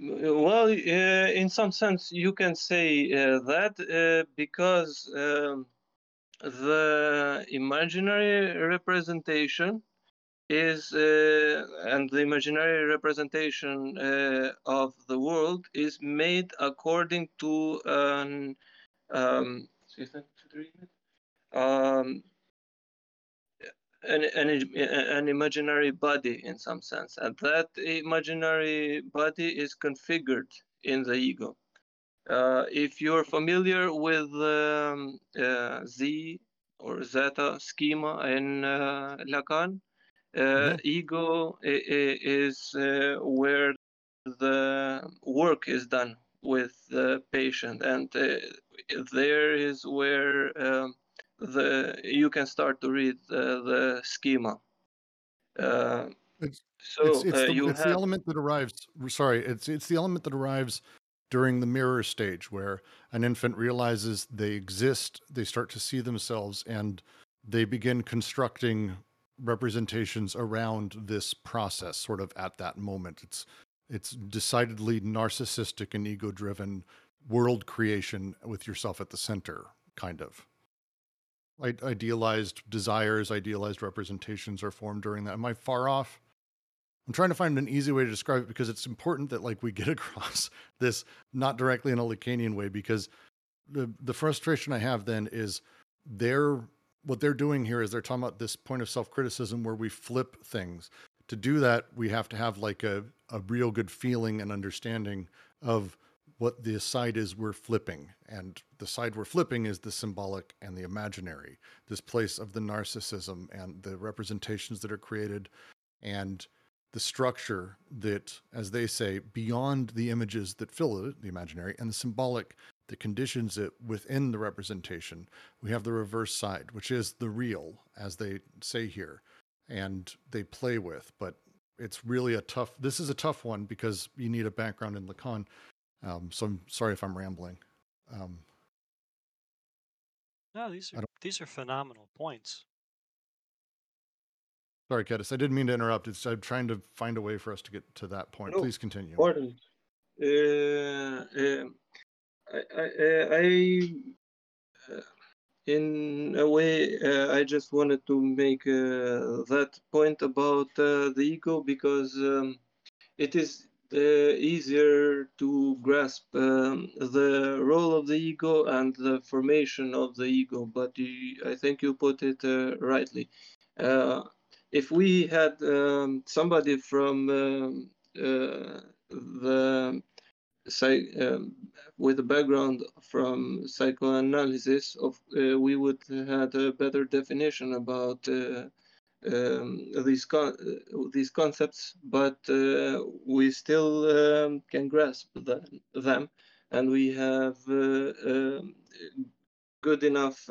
well, uh, in some sense, you can say uh, that uh, because um, the imaginary representation is uh, and the imaginary representation uh, of the world is made according to an um, um, an, an, an imaginary body in some sense. And that imaginary body is configured in the ego. Uh, if you're familiar with um, uh, Z or Zeta schema in uh, Lacan, uh, Yeah. ego is uh, where the work is done with the patient, and uh, there is where um, the you can start to read the, the schema. Uh, It's- so it's it's, uh, the, you it's the element that arrives sorry it's it's the element that arrives during the mirror stage where an infant realizes they exist they start to see themselves and they begin constructing representations around this process sort of at that moment it's it's decidedly narcissistic and ego driven world creation with yourself at the center kind of idealized desires idealized representations are formed during that am i far off I'm trying to find an easy way to describe it because it's important that like we get *laughs* across this not directly in a Lacanian way because the the frustration I have then is they're what they're doing here is they're talking about this point of self-criticism where we flip things. To do that, we have to have like a, a real good feeling and understanding of what the side is we're flipping. And the side we're flipping is the symbolic and the imaginary, this place of the narcissism and the representations that are created and the structure that, as they say, beyond the images that fill it, the imaginary, and the symbolic that conditions it within the representation, we have the reverse side, which is the real, as they say here, and they play with. But it's really a tough. This is a tough one because you need a background in Lacan. Um, so I'm sorry if I'm rambling. Um, No, these are these are phenomenal points. sorry, Kedis. I didn't mean to interrupt. It's I'm trying to find a way for us to get to that point. No, Please continue. important. Uh, um, I, I, uh, I uh, in a way, uh, I just wanted to make uh, that point about uh, the ego because um, it is uh, easier to grasp um, the role of the ego and the formation of the ego. But you, I think you put it uh, rightly. Uh, if we had um, somebody from um, uh, the um, with a background from psychoanalysis, of uh, we would had a better definition about uh, um, these con- uh, these concepts, but uh, we still um, can grasp the, them, and we have uh, um, good enough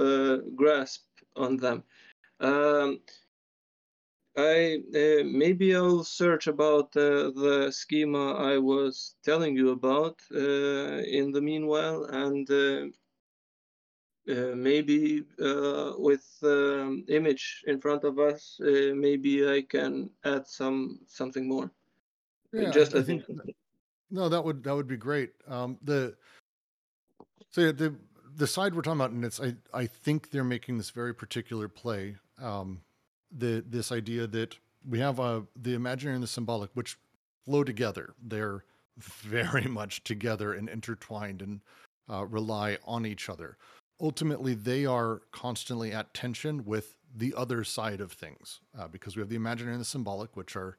grasp on them. Um, I uh, maybe I'll search about uh, the schema I was telling you about uh, in the meanwhile, and maybe uh, with um, image in front of us, uh, maybe I can add some something more. Yeah, Just I, I let me think no, that would that would be great. Um, the so yeah, the the side we're talking about, and it's I I think they're making this very particular play. Um, the this idea that we have uh, the imaginary and the symbolic, which flow together. They're very *laughs* much together and intertwined and uh, rely on each other. Ultimately, they are constantly at tension with the other side of things uh, because we have the imaginary and the symbolic, which are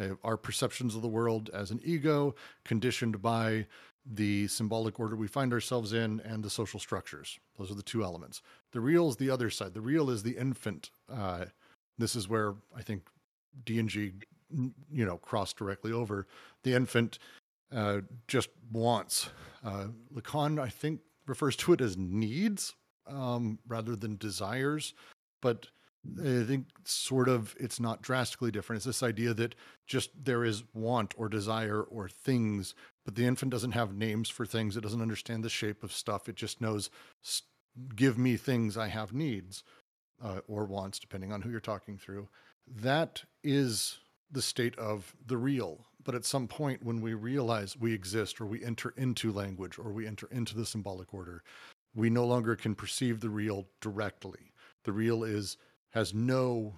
uh, our perceptions of the world as an ego, conditioned by the symbolic order we find ourselves in and the social structures. Those are the two elements. The real is the other side. The real is the infant. Uh, this is where I think D and G, you know, cross directly over. The infant uh, just wants. Uh, Lacan, I think, refers to it as needs um, rather than desires, but I think sort of it's not drastically different. It's this idea that just there is want or desire or things, but the infant doesn't have names for things. It doesn't understand the shape of stuff. It just knows, give me things I have needs uh, or wants, depending on who you're talking through. That is the state of the real. But at some point, when we realize we exist or we enter into language or we enter into the symbolic order, we no longer can perceive the real directly. The real is has no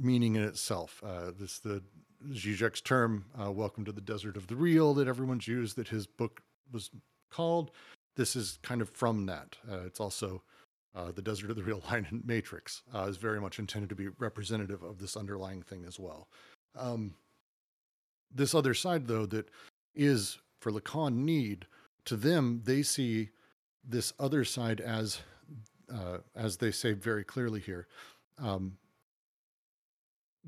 meaning in itself. Uh, this the Zizek's term, uh, "Welcome to the Desert of the Real," that everyone's used, that his book was called. This is kind of from that. Uh, it's also uh, the Desert of the Real line in Matrix uh, is very much intended to be representative of this underlying thing as well. Um, this other side, though, that is for Lacan need to them, they see this other side as, uh, as they say very clearly here, um,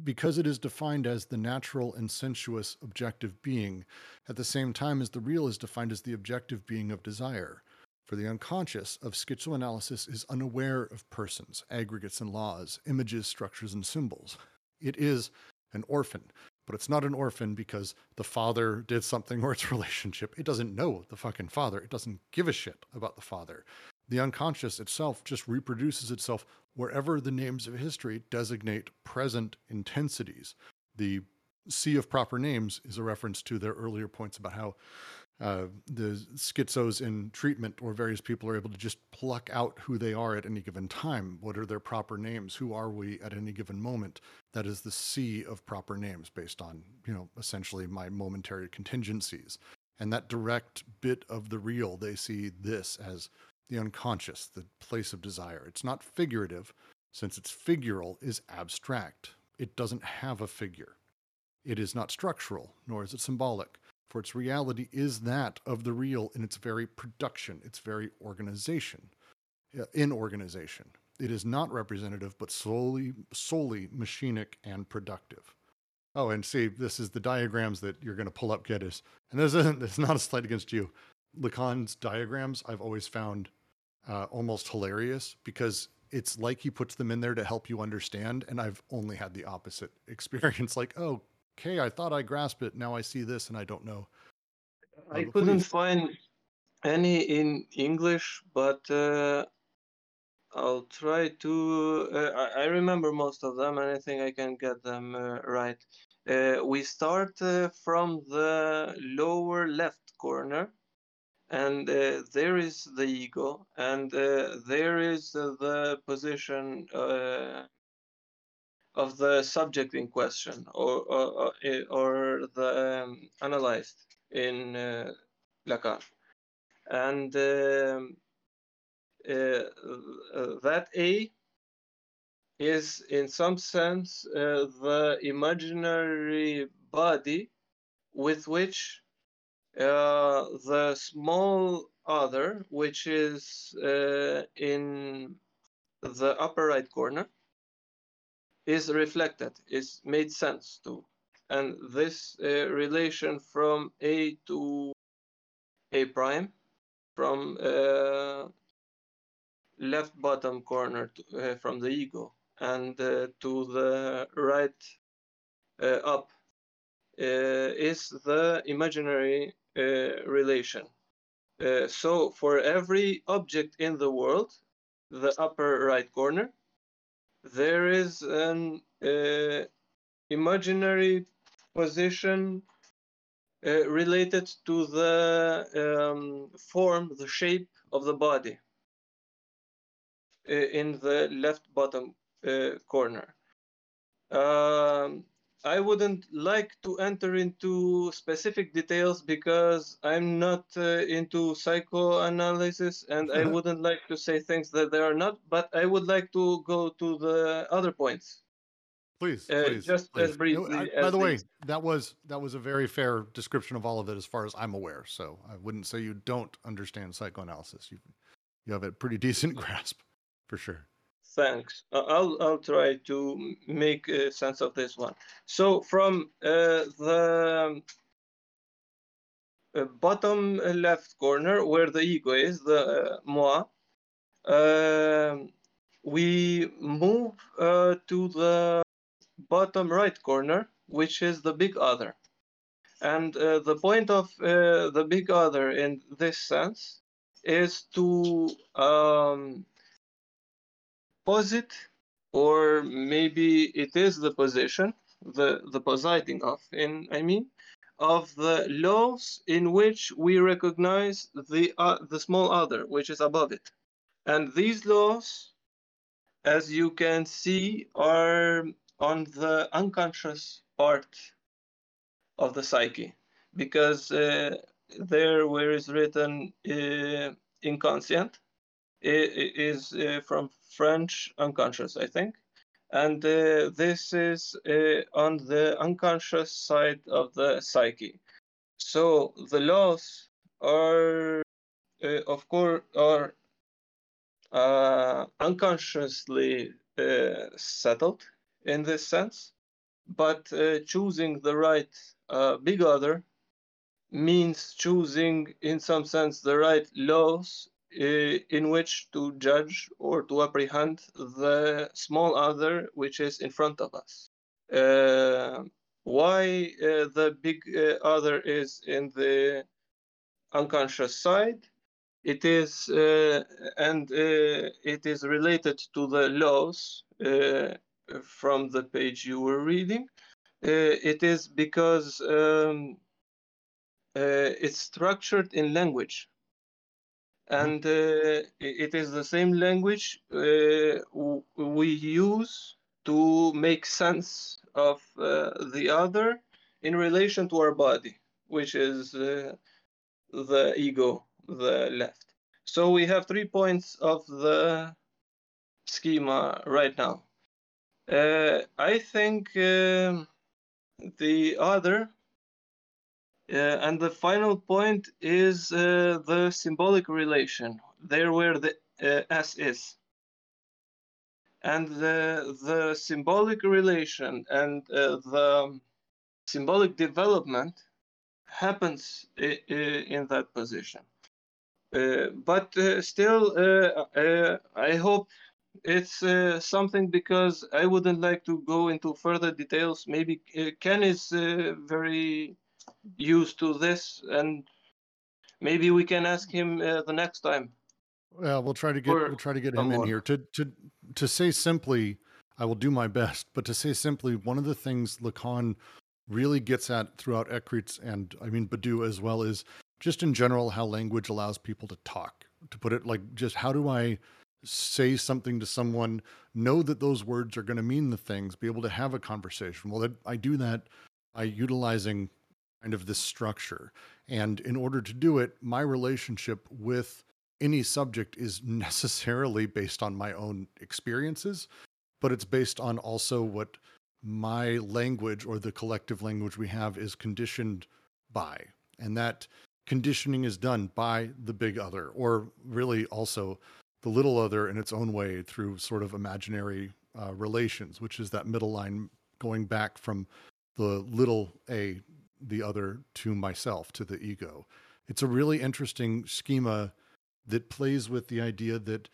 because it is defined as the natural and sensuous objective being, at the same time as the real is defined as the objective being of desire. For the unconscious of schizoanalysis is unaware of persons, aggregates and laws, images, structures, and symbols. It is an orphan, but it's not an orphan because the father did something or its relationship. It doesn't know the fucking father. It doesn't give a shit about the father. The unconscious itself just reproduces itself wherever the names of history designate present intensities. The sea of proper names is a reference to their earlier points about how uh, the schizos in treatment or various people are able to just pluck out who they are at any given time. What are their proper names? Who are we at any given moment? That is the sea of proper names based on, you know, essentially my momentary contingencies. And that direct bit of the real, they see this as the unconscious, the place of desire. It's not figurative, since it's figural is abstract. It doesn't have a figure. It is not structural, nor is it symbolic for its reality is that of the real in its very production, its very organization, in organization. It is not representative, but solely, solely machinic and productive. Oh, and see, this is the diagrams that you're going to pull up, Geddes. And this isn't, it's not a slight against you. Lacan's diagrams I've always found uh, almost hilarious because it's like he puts them in there to help you understand. And I've only had the opposite *laughs* experience. like, oh, okay, I thought I grasped it. Now I see this and I don't know. I uh, couldn't please. find any in English, but uh, I'll try to. Uh, I, I, remember most of them, and I think I can get them uh, right. Uh, we start uh, from the lower left corner, and there is the ego, and there is the position of the subject in question or or, or the um, analyzed in uh, Lacan. And um, uh, uh, that A is in some sense uh, the imaginary body with which uh, the small other, which is uh, in the upper right corner, is reflected, is made sense to. And this uh, relation from A to A prime, from uh, left bottom corner to, uh, from the ego and uh, to the right uh, up, uh, is the imaginary relation. so for every object in the world, the upper right corner, there is an uh, imaginary position uh, related to the um, form, the shape of the body uh, in the left bottom uh, corner. Um, I wouldn't like to enter into specific details because I'm not uh, into psychoanalysis and I *laughs* wouldn't like to say things that they are not, but I would like to go to the other points. Please, Uh, please, just please. as briefly I- by as the way, that was that was a very fair description of all of it, as far as I'm aware. So I wouldn't say you don't understand psychoanalysis. You you have a pretty *laughs* decent grasp, for sure. Thanks. I'll I'll try to make uh, sense of this one. So from uh, the uh, bottom left corner where the ego is, the uh, moi, um, we move uh, to the bottom right corner, which is the big other. And uh, the point of uh, the big other in this sense is to um, posit, or maybe it is the position, the, the positing of, in, I mean, of the laws in which we recognize the, uh, the small other, which is above it. And these laws, as you can see, are on the unconscious part of the psyche, because uh, there where is written uh, inconscient is uh, from French unconscious, I think. And uh, this is uh, on the unconscious side of the psyche. So the laws are, of course, are unconsciously settled in this sense, but uh, choosing the right uh, big other means choosing, in some sense, the right laws in which to judge or to apprehend the small other which is in front of us. Uh, why uh, the big uh, other is in the unconscious side? It is, uh, and uh, it is related to the laws uh, from the page you were reading. It is because um, it's structured in language and uh, it is the same language uh, we use to make sense of uh, the other in relation to our body which is uh, the ego the left. So we have three points of the schema right now. Uh, i think um the other uh, and the final point is uh, the symbolic relation, there where the uh, S is. And the, the symbolic relation and uh, the symbolic development happens in that position. Uh, but uh, still, uh, uh, I hope it's uh, something because I wouldn't like to go into further details. Maybe uh, Ken is uh, very used to this and maybe we can ask him uh, the next time Well, we'll try to get Or we'll try to get some him in here to to to say simply. I will do my best, but to say simply, one of the things Lacan really gets at throughout Écrits and I mean Badiou as well is just in general how language allows people to talk. To put it like just how do I say something to someone, know that those words are going to mean the things, be able to have a conversation. Well, that, I do that by utilizing kind of this structure. And in order to do it, my relationship with any subject is *laughs* necessarily based on my own experiences, but it's based on also what my language or the collective language we have is conditioned by. And that conditioning is done by the big other, or really also the little other in its own way through sort of imaginary uh, relations, which is that middle line going back from the little a, the other, to myself, to the ego. It's a really interesting schema that plays with the idea that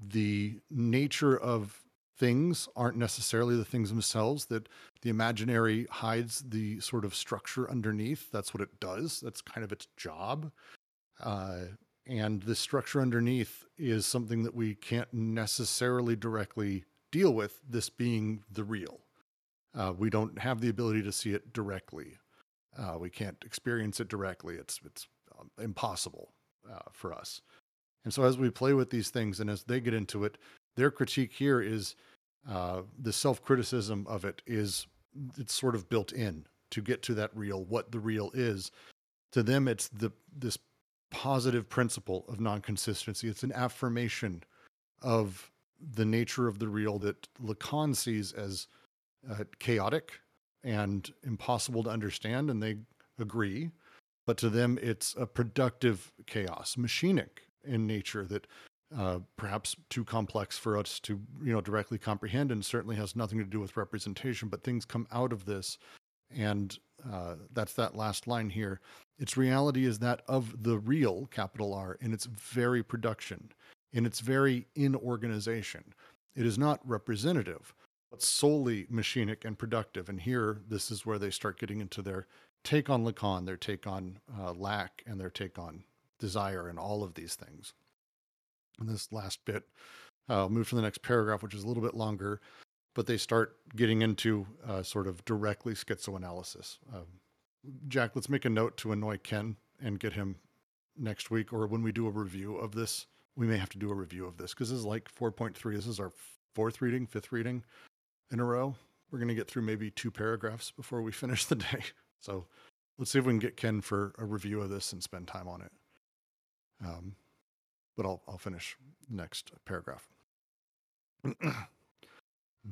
the nature of things aren't necessarily the things themselves, that the imaginary hides the sort of structure underneath. That's what it does, that's kind of its job. Uh, and the structure underneath is something that we can't necessarily directly deal with, this being the real. Uh, we don't have the ability to see it directly. Uh, we can't experience it directly. It's, it's um, impossible uh, for us. And so, as we play with these things and as they get into it, their critique here is uh, the self criticism of it is it's sort of built in to get to that real, what the real is. To them, it's the this positive principle of non-consistency. It's an affirmation of the nature of the real that Lacan sees as uh, chaotic and impossible to understand, and they agree. But to them, it's a productive chaos, machinic in nature that uh, perhaps too complex for us to you know directly comprehend, and certainly has nothing to do with representation. But things come out of this, and uh, that's that last line here. Its reality is that of the real, capital R, in its very production, in its very inorganization. It is not representative, solely machinic and productive. And here, this is where they start getting into their take on Lacan, their take on uh, lack, and their take on desire, and all of these things. And this last bit, uh, I'll move to the next paragraph, which is a little bit longer, but they start getting into uh, sort of directly schizoanalysis. Um, Jack, let's make a note to annoy Ken and get him next week, or when we do a review of this, we may have to do a review of this because this is like 4.3. This is our fourth reading, fifth reading in a row. We're going to get through maybe two paragraphs before we *laughs* finish the day. So let's see if we can get Ken for a review of this and spend time on it. Um, but I'll, I'll finish next paragraph. *clears throat*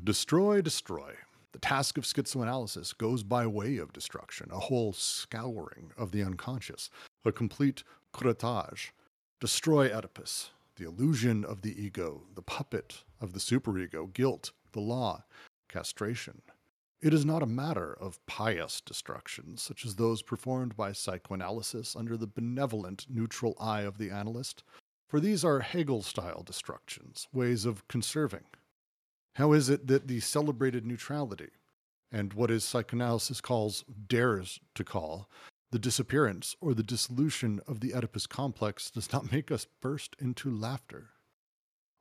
destroy, destroy. The task of schizoanalysis goes by way of destruction, a whole scouring of the unconscious, a complete curettage. Destroy Oedipus, the illusion of the ego, the puppet of the superego, guilt, the law, castration. It is not a matter of pious destruction, such as those performed by psychoanalysis under the benevolent neutral eye of the analyst, for these are Hegel style destructions, ways of conserving. How is it that the celebrated neutrality, and what is psychoanalysis calls, dares to call, the disappearance or the dissolution of the Oedipus complex does not *laughs* make us burst into laughter?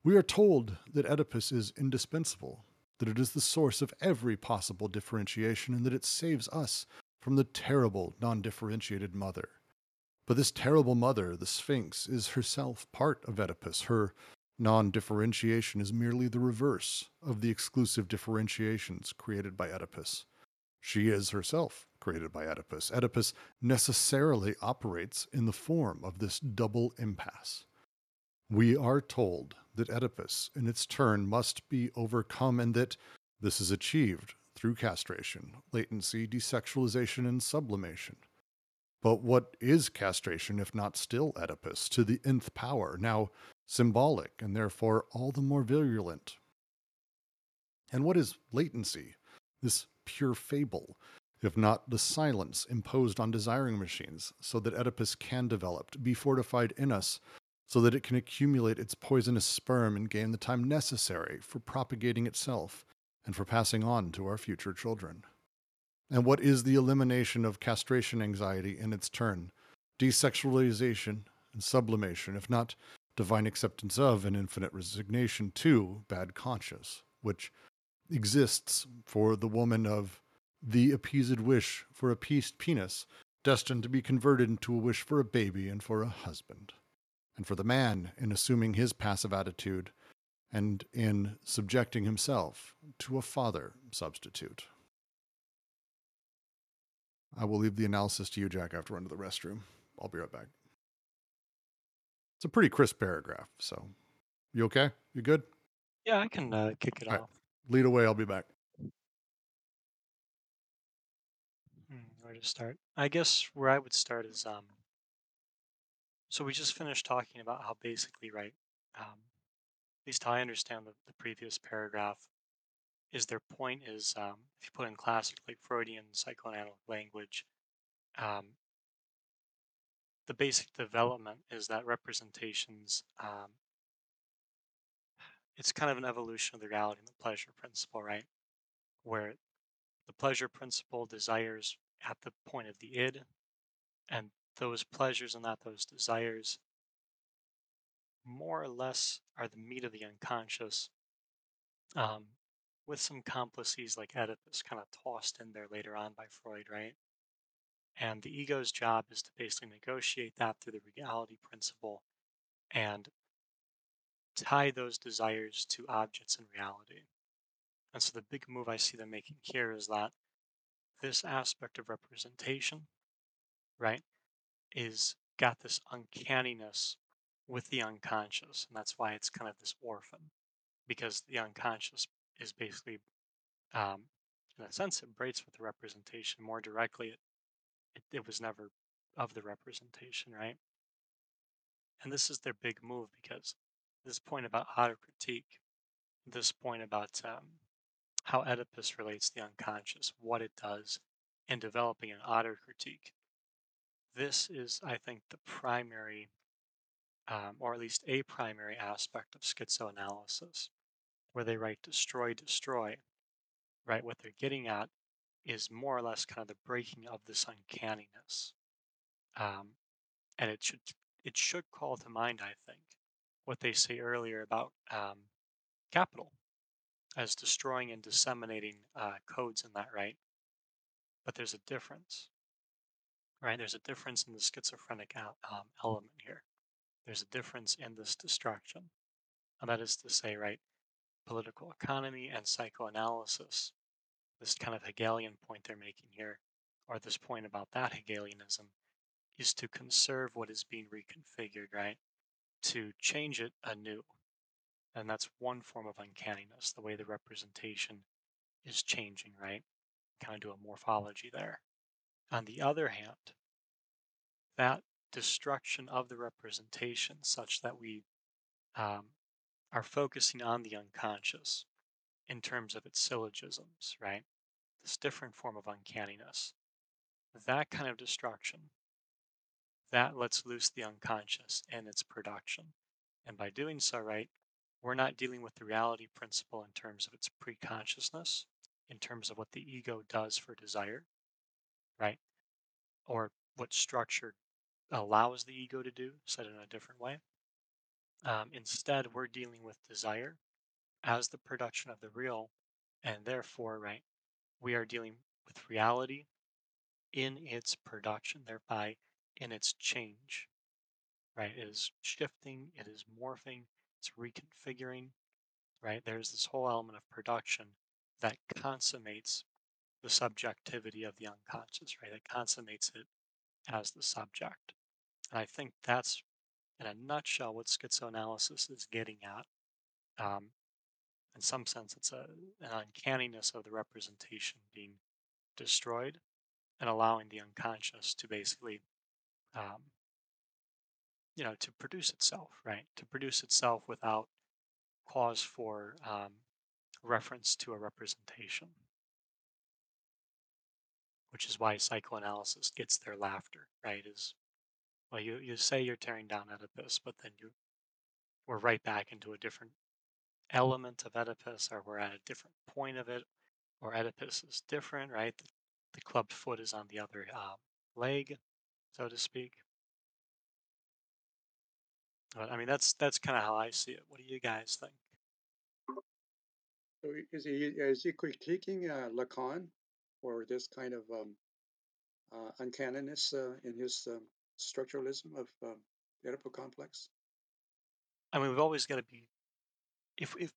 We are told that Oedipus is indispensable, that it is the source of every possible differentiation, and that it saves us from the terrible non differentiated mother. But this terrible mother, the Sphinx, is herself part of Oedipus. Her non differentiation is merely the reverse of the exclusive differentiations created by Oedipus. She is herself created by Oedipus. Oedipus necessarily operates in the form of this double impasse. We are told that Oedipus, in its turn, must be overcome and that this is achieved through castration, latency, desexualization, and sublimation. But what is castration if not still Oedipus to the nth power, now symbolic and therefore all the more virulent? And what is latency, this pure fable, if not the silence imposed on desiring machines, so that Oedipus can develop, be fortified in us, so that it can accumulate its poisonous sperm and gain the time necessary for propagating itself and for passing on to our future children? And what is the elimination of castration anxiety in its turn? Desexualization and sublimation, if not divine acceptance of and infinite resignation to bad conscience, which exists for the woman of the appeased wish for a pieced penis, destined to be converted into a wish for a baby and for a husband, and for the man in assuming his passive attitude and in subjecting himself to a father substitute. I will leave the analysis to you, Jack, after run to the restroom. I'll be right back. It's a pretty crisp paragraph, so you okay? You good? Yeah, I can uh, kick it All right. off. Lead away, I'll be back. Hmm, where to start? I guess where I would start is um. So we just finished talking about how basically, right? Um, at least how I understand the, the previous paragraph is their point is um, if you put in classic like Freudian psychoanalytic language, um, the basic development is that representations. Um, it's kind of an evolution of the reality and the pleasure principle, right? Where the pleasure principle desires at the point of the id, and those pleasures and not those desires more or less are the meat of the unconscious, um, with some complexes like Oedipus kind of tossed in there later on by Freud, right? And the ego's job is to basically negotiate that through the reality principle and tie those desires to objects in reality. And so the big move I see them making here is that this aspect of representation, right, is got this uncanniness with the unconscious. And that's why it's kind of this orphan, because the unconscious is basically, um, in a sense, it breaks with the representation more directly. It, it, it was never of the representation, right? And this is their big move because this point about auto critique, this point about um, how Oedipus relates the unconscious, what it does, and developing an autocritique. This is, I think, the primary, um, or at least a primary aspect of schizoanalysis, where they write destroy, destroy, right? What they're getting at is more or less kind of the breaking of this uncanniness. Um, and it should it should call to mind, I think, what they say earlier about um, capital as destroying and disseminating uh, codes in that, right? But there's a difference, right? There's a difference in the schizophrenic um, element here. There's a difference in this destruction. And that is to say, right, political economy and psychoanalysis, this kind of Hegelian point they're making here, or this point about that Hegelianism, is to conserve what is being reconfigured, right? To change it anew. And that's one form of uncanniness, the way the representation is changing, right? Kind of do a morphology there. On the other hand, that destruction of the representation, such that we um, are focusing on the unconscious in terms of its syllogisms, right? This different form of uncanniness. That kind of destruction that lets loose the unconscious and its production. And by doing so, right, we're not dealing with the reality principle in terms of its preconsciousness, in terms of what the ego does for desire, right? Or what structure allows the ego to do, said in a different way. Um, instead, we're dealing with desire as the production of the real, and therefore, right, we are dealing with reality in its production, thereby in its change, right? It is shifting, it is morphing, it's reconfiguring, right? There's this whole element of production that consummates the subjectivity of the unconscious, right? It consummates it as the subject. And I think that's, in a nutshell, what schizoanalysis is getting at. Um, in some sense, it's a, an uncanniness of the representation being destroyed and allowing the unconscious to basically um, you know, to produce itself, right? To produce itself without cause for um, reference to a representation, which is why psychoanalysis gets their laughter, right? Is well, you you say you're tearing down Oedipus, but then you we're right back into a different element of Oedipus, or we're at a different point of it, or Oedipus is different, right? The, the clubbed foot is on the other um, leg, so to speak. But I mean, that's that's kind of how I see it. What do you guys think? So is he is he critiquing uh, Lacan or this kind of um, uh, uncanniness uh, in his um, structuralism of um, the Oedipal complex? I mean, we've always got to be, if if,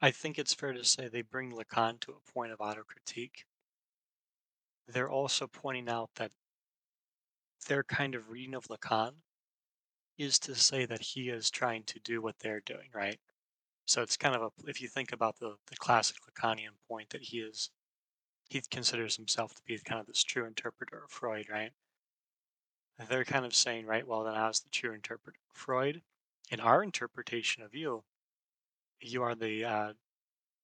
I think it's fair to say they bring Lacan to a point of auto critique. They're also pointing out that their kind of reading of Lacan is to say that he is trying to do what they're doing, right? So it's kind of a if you think about the the classic Lacanian point that he is he considers himself to be kind of this true interpreter of Freud, right? They're kind of saying, right, well then I was the true interpreter of Freud, in our interpretation of you, you are the uh,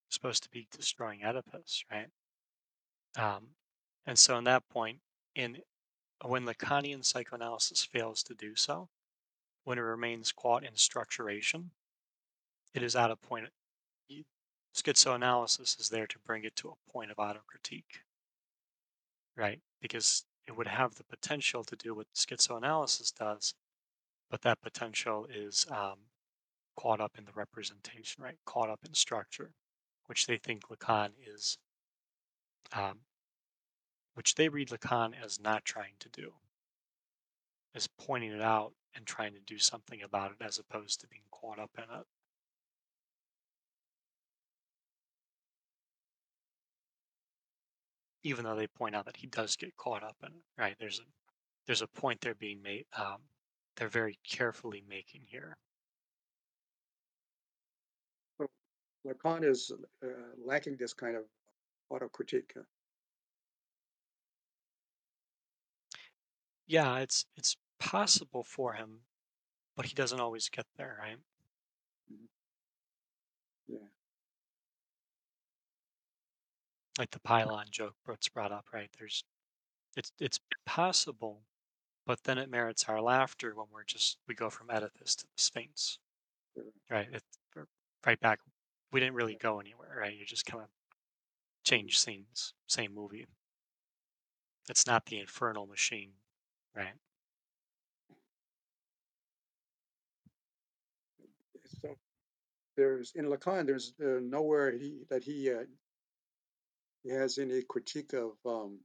supposed to be destroying Oedipus, right? Um, and so in that point, in when Lacanian psychoanalysis fails to do so, when it remains caught in structuration, it is at a point. Schizoanalysis is there to bring it to a point of autocritique, right? Because it would have the potential to do what schizoanalysis does, but that potential is um, caught up in the representation, right? Caught up in structure, which they think Lacan is, um, which they read Lacan as not trying to do, as pointing it out and trying to do something about it as opposed to being caught up in it. Even though they point out that he does get caught up in it, right? There's a there's a point they're being made. Um, they're very carefully making here. Lacan is uh, lacking this kind of autocritique. uh, Yeah, it's it's possible for him, but he doesn't always get there, right? Yeah. Like the pylon joke Brooks brought up, right? There's it's it's possible, but then it merits our laughter when we're just we go from Oedipus to the Sphinx. Right. It, right back. We didn't really go anywhere, right? You just kind of change scenes, same movie. It's not the infernal machine, right? So there's in Lacan, there's uh, nowhere he that he uh, he has any critique of um,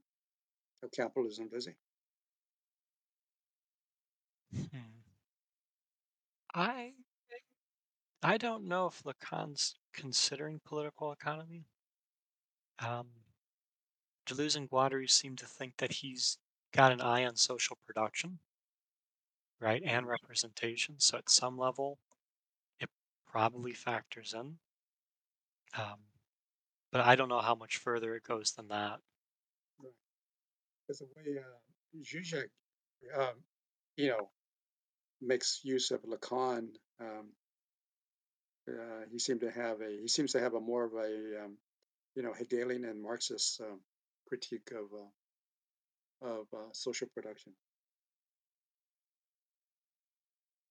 of capitalism, does he? Hmm. I I don't know if Lacan's considering political economy. Um, Deleuze and Guattari seem to think that he's got an eye on social production, right, and representation. So at some level, it probably factors in. Um, but I don't know how much further it goes than that. There's a way uh, Zizek, um, you know, makes use of Lacan. Um, uh, he seemed to have a he seems to have a more of a um, you know Hegelian and Marxist um, critique of uh, of uh, social production.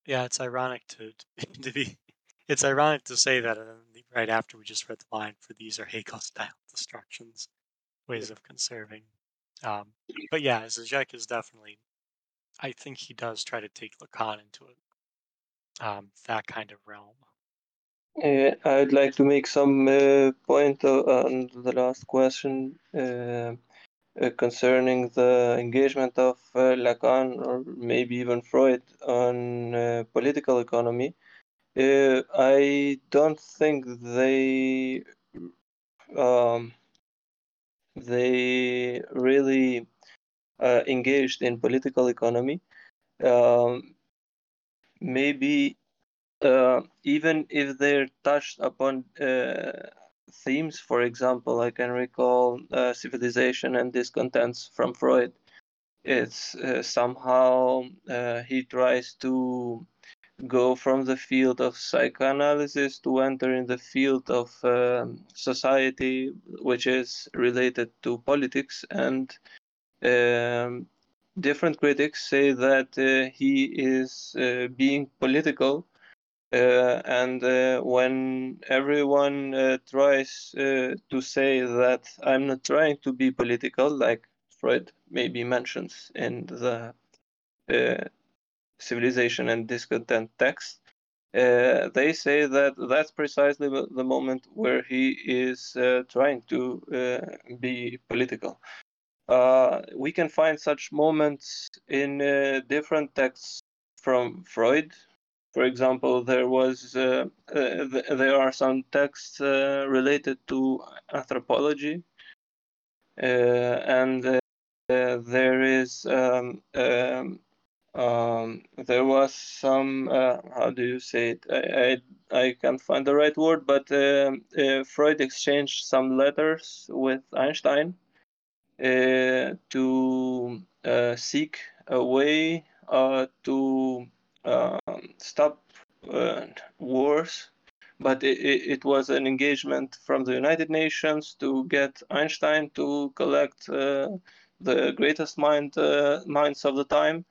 Yeah, it's ironic to *laughs* to be. It's ironic to say that right after we just read the line for these are Hegel *laughs* style destructions, ways of conserving. Um, but yeah, Zizek is definitely. I think he does try to take Lacan into it, um, that kind of realm. Uh, I'd like to make some uh, point on the last question uh, uh, concerning the engagement of uh, Lacan or maybe even Freud on uh, political economy. Uh, I don't think they um, they really uh, engaged in political economy. Um, maybe uh, even if they're touched upon uh, themes, for example, I can recall uh, civilization and discontents from Freud. It's uh, somehow he tries to go from the field of psychoanalysis to enter in the field of um, society, which is related to politics. And um, different critics say that uh, he is uh, being political uh, and uh, when everyone uh, tries to say that I'm not trying to be political, like Freud maybe mentions in the Civilization and Discontent text, uh, they say that that's precisely the moment where he is uh, trying to be political. we can find such moments in different texts from Freud, for example, there was uh, uh, th- there are some texts uh, related to anthropology, uh, and uh, there is um, um, um, there was some uh, how do you say it? I, I, I can't find the right word, but um, Freud exchanged some letters with Einstein to seek a way to um, stop uh, wars, but it, it, was an engagement from the United Nations to get Einstein to collect uh, the greatest mind uh, minds of the time.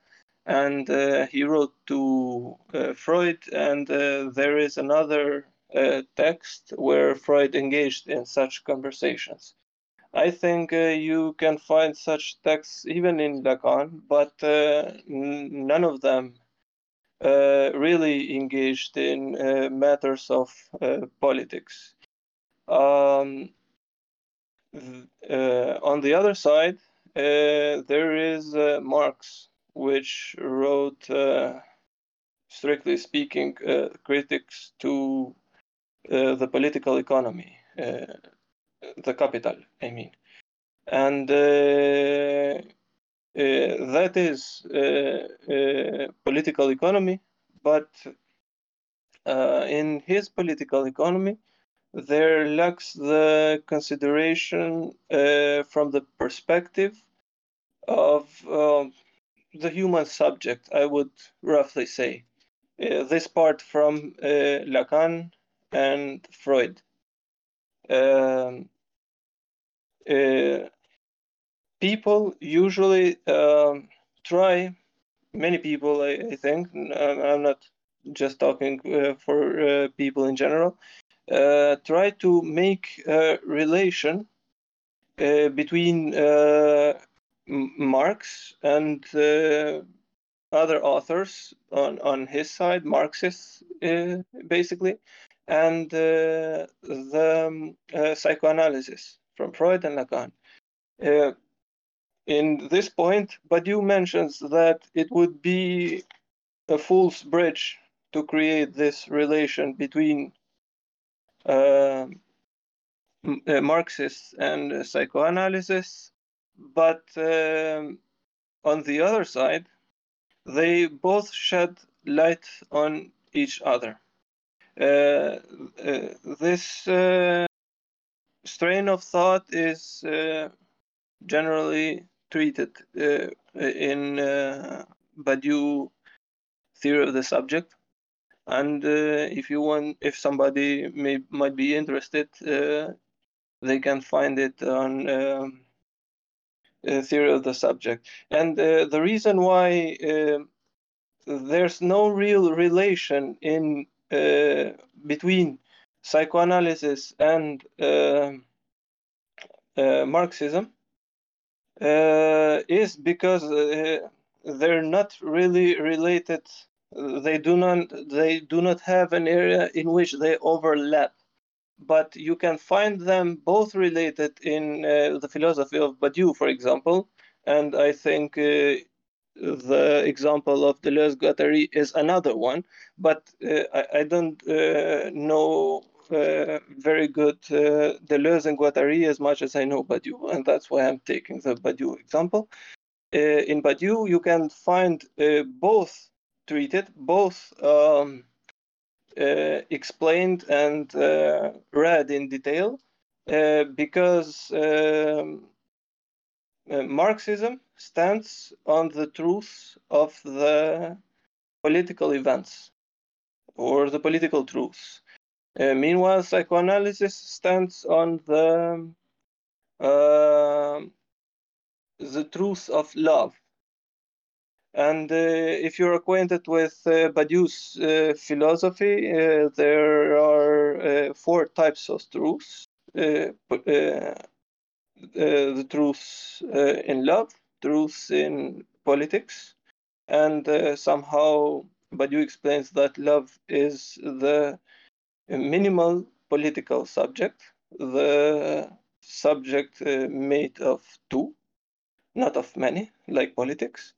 And uh, he wrote to uh, Freud, and uh, there is another text where Freud engaged in such conversations. I think uh, you can find such texts even in Lacan, but uh, n- none of them uh, really engaged in matters of politics. Um, uh, on the other side, there is Marx, which wrote, strictly speaking, critics to the political economy, the capital, I mean. And uh, that is uh, uh, political economy, but in his political economy, there lacks the consideration from the perspective of um, the human subject, I would roughly say. Uh, this part from uh, Lacan and Freud. Um, uh, people usually um, try, many people, I, I, think, I'm not just talking uh, for uh, people in general, uh, try to make a relation uh, between uh, Marx and uh, other authors on, on his side, Marxists basically, and the um, psychoanalysis from Freud and Lacan. In this point, Badiou mentions that it would be a fool's bridge to create this relation between uh, uh, Marxists and uh, psychoanalysis, but um, on the other side, they both shed light on each other. Uh, uh, this uh, strain of thought is generally treated uh, in uh, Badiou theory of the subject. And uh, if you want, if somebody may might be interested, they can find it on um, theory of the subject. And the reason why there's no real relation in uh, between psychoanalysis and uh, uh, Marxism uh, is because uh, they're not really related. They do not they do not have an area in which they overlap, but you can find them both related in uh, the philosophy of Badiou, for example. And I think uh, the example of Deleuze Guattari is another one, but uh, I, I, don't uh, know uh, very good uh, Deleuze and Guattari as much as I know Badiou, and that's why I'm taking the Badiou example. In Badiou, you can find both treated, both um, explained and uh, read in detail, because um, Marxism stands on the truth of the political events or the political truths uh, meanwhile, psychoanalysis stands on the uh, the truth of love. And uh, if you're acquainted with uh, Badiou's uh, philosophy, uh, there are four types of truths. the truths in love, truths in politics, and somehow Badiou explains that love is the minimal political subject, the subject uh, made of two, not of many, like politics.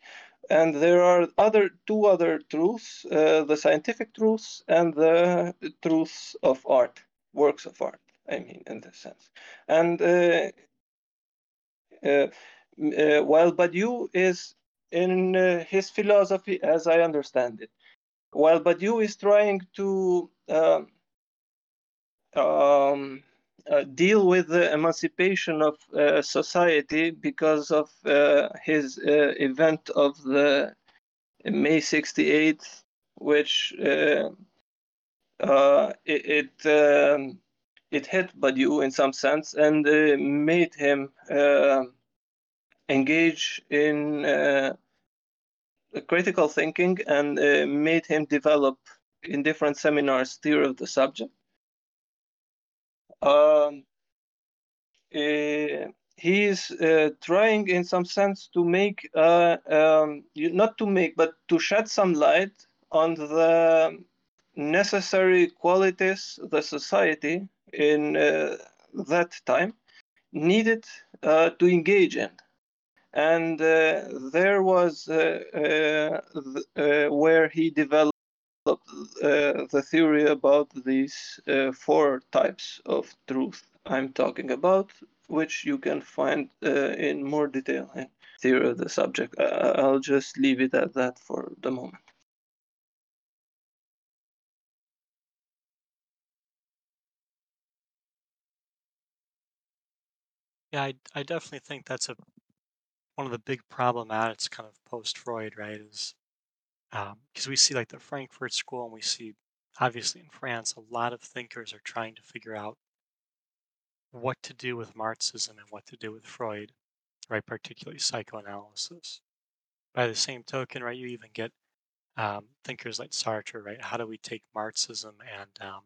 And there are other two other truths, uh, the scientific truths and the truths of art, works of art, I mean, in this sense. And uh, uh, uh while Badiou is in his philosophy, as I understand it, while Badiou is trying to um, um, uh, deal with the emancipation of uh, society because of uh, his uh, event of the May 68, which uh, uh, it it, um, it, hit Badiou in some sense and made him engage in critical thinking and made him develop in different seminars theory of the subject um, uh, he is uh, trying in some sense to make uh, um, not to make but to shed some light on the necessary qualities the society in uh, that time needed uh, to engage in. And uh, there was uh, uh, where he developed Uh, the theory about these uh, four types of truth I'm talking about, which you can find uh, in more detail in theory of the subject. I'll just leave it at that for the moment. Yeah, I, I definitely think that's a one of the big problematics kind of post Freud, right? Is because um, we see like the Frankfurt School, and we see obviously in France a lot of thinkers are trying to figure out what to do with Marxism and what to do with Freud, right? Particularly psychoanalysis. By the same token, right, you even get um, thinkers like Sartre, right? How do we take Marxism and um,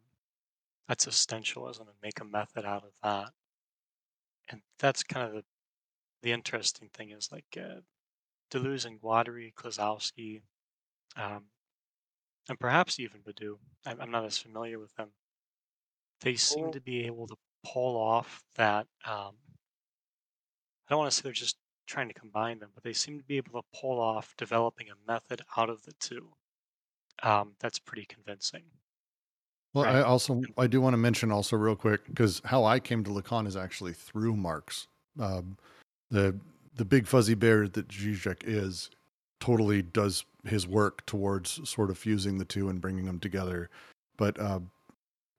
existentialism and make a method out of that? and that's kind of the, the interesting thing is like uh, Deleuze and Guattari, Klossowski, um, and perhaps even Badiou. I'm, I'm, not as familiar with them. They seem to be able to pull off that. Um, I don't want to say they're just trying to combine them, but they seem to be able to pull off developing a method out of the two. Um, that's pretty convincing. Well, right. I also I do want to mention also real quick because how I came to Lacan is actually through Marx. Um, the the big fuzzy bear that Zizek is totally does his work towards sort of fusing the two and bringing them together. But uh,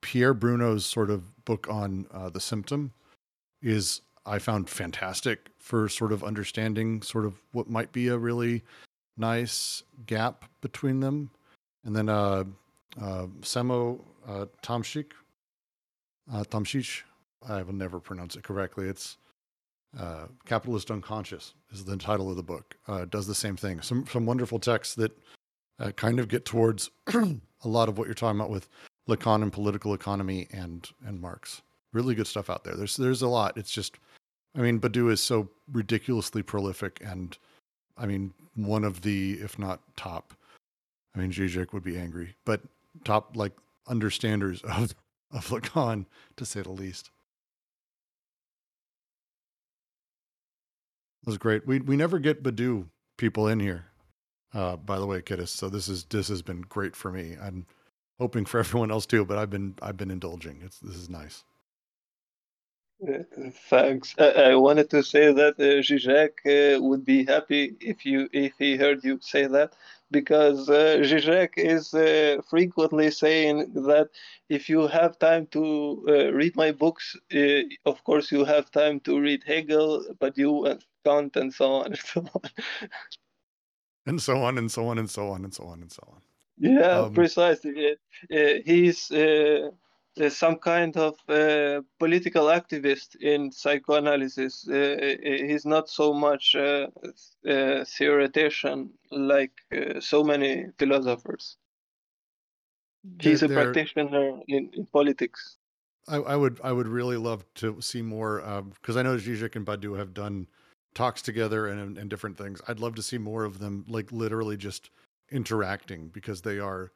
Pierre Bruno's sort of book on uh, the symptom is I found fantastic for sort of understanding sort of what might be a really nice gap between them. And then uh, uh, Samo uh, Tomshik, uh, Tomshich, I will never pronounce it correctly. It's uh, Capitalist Unconscious is the title of the book. Uh, does the same thing. Some some wonderful texts that uh, kind of get towards *clears throat* a lot of what you're talking about with Lacan and political economy and and Marx. Really good stuff out there. There's there's a lot. It's just, I mean, Badiou is so ridiculously prolific and, I mean, one of the if not top. I mean, Zizek would be angry, but top like understanders of of Lacan, to say the least. Was great. We we never get Badiou people in here. Uh, by the way, Kittis. So this is this has been great for me. I'm hoping for *laughs* everyone else too, but I've been I've been indulging. It's this is nice. Thanks. I, I wanted to say that uh, Zizek uh, would be happy if you if he heard you say that because uh, Zizek is uh, frequently saying that if you have time to uh, read my books, uh, of course you have time to read Hegel, Badiou and Kant and so on *laughs* and so on. and so on and so on and so on and so on and so on. Yeah, um, precisely. Uh, he's uh, some kind of uh, political activist in psychoanalysis. Uh, uh he's not so much a, a theoretician like uh, so many philosophers. He's a practitioner in, in politics. I, I, would I would really love to see more because um, I know Zizek and Badiou have done talks together and, and different things. I'd love to see more of them, like literally just interacting because they are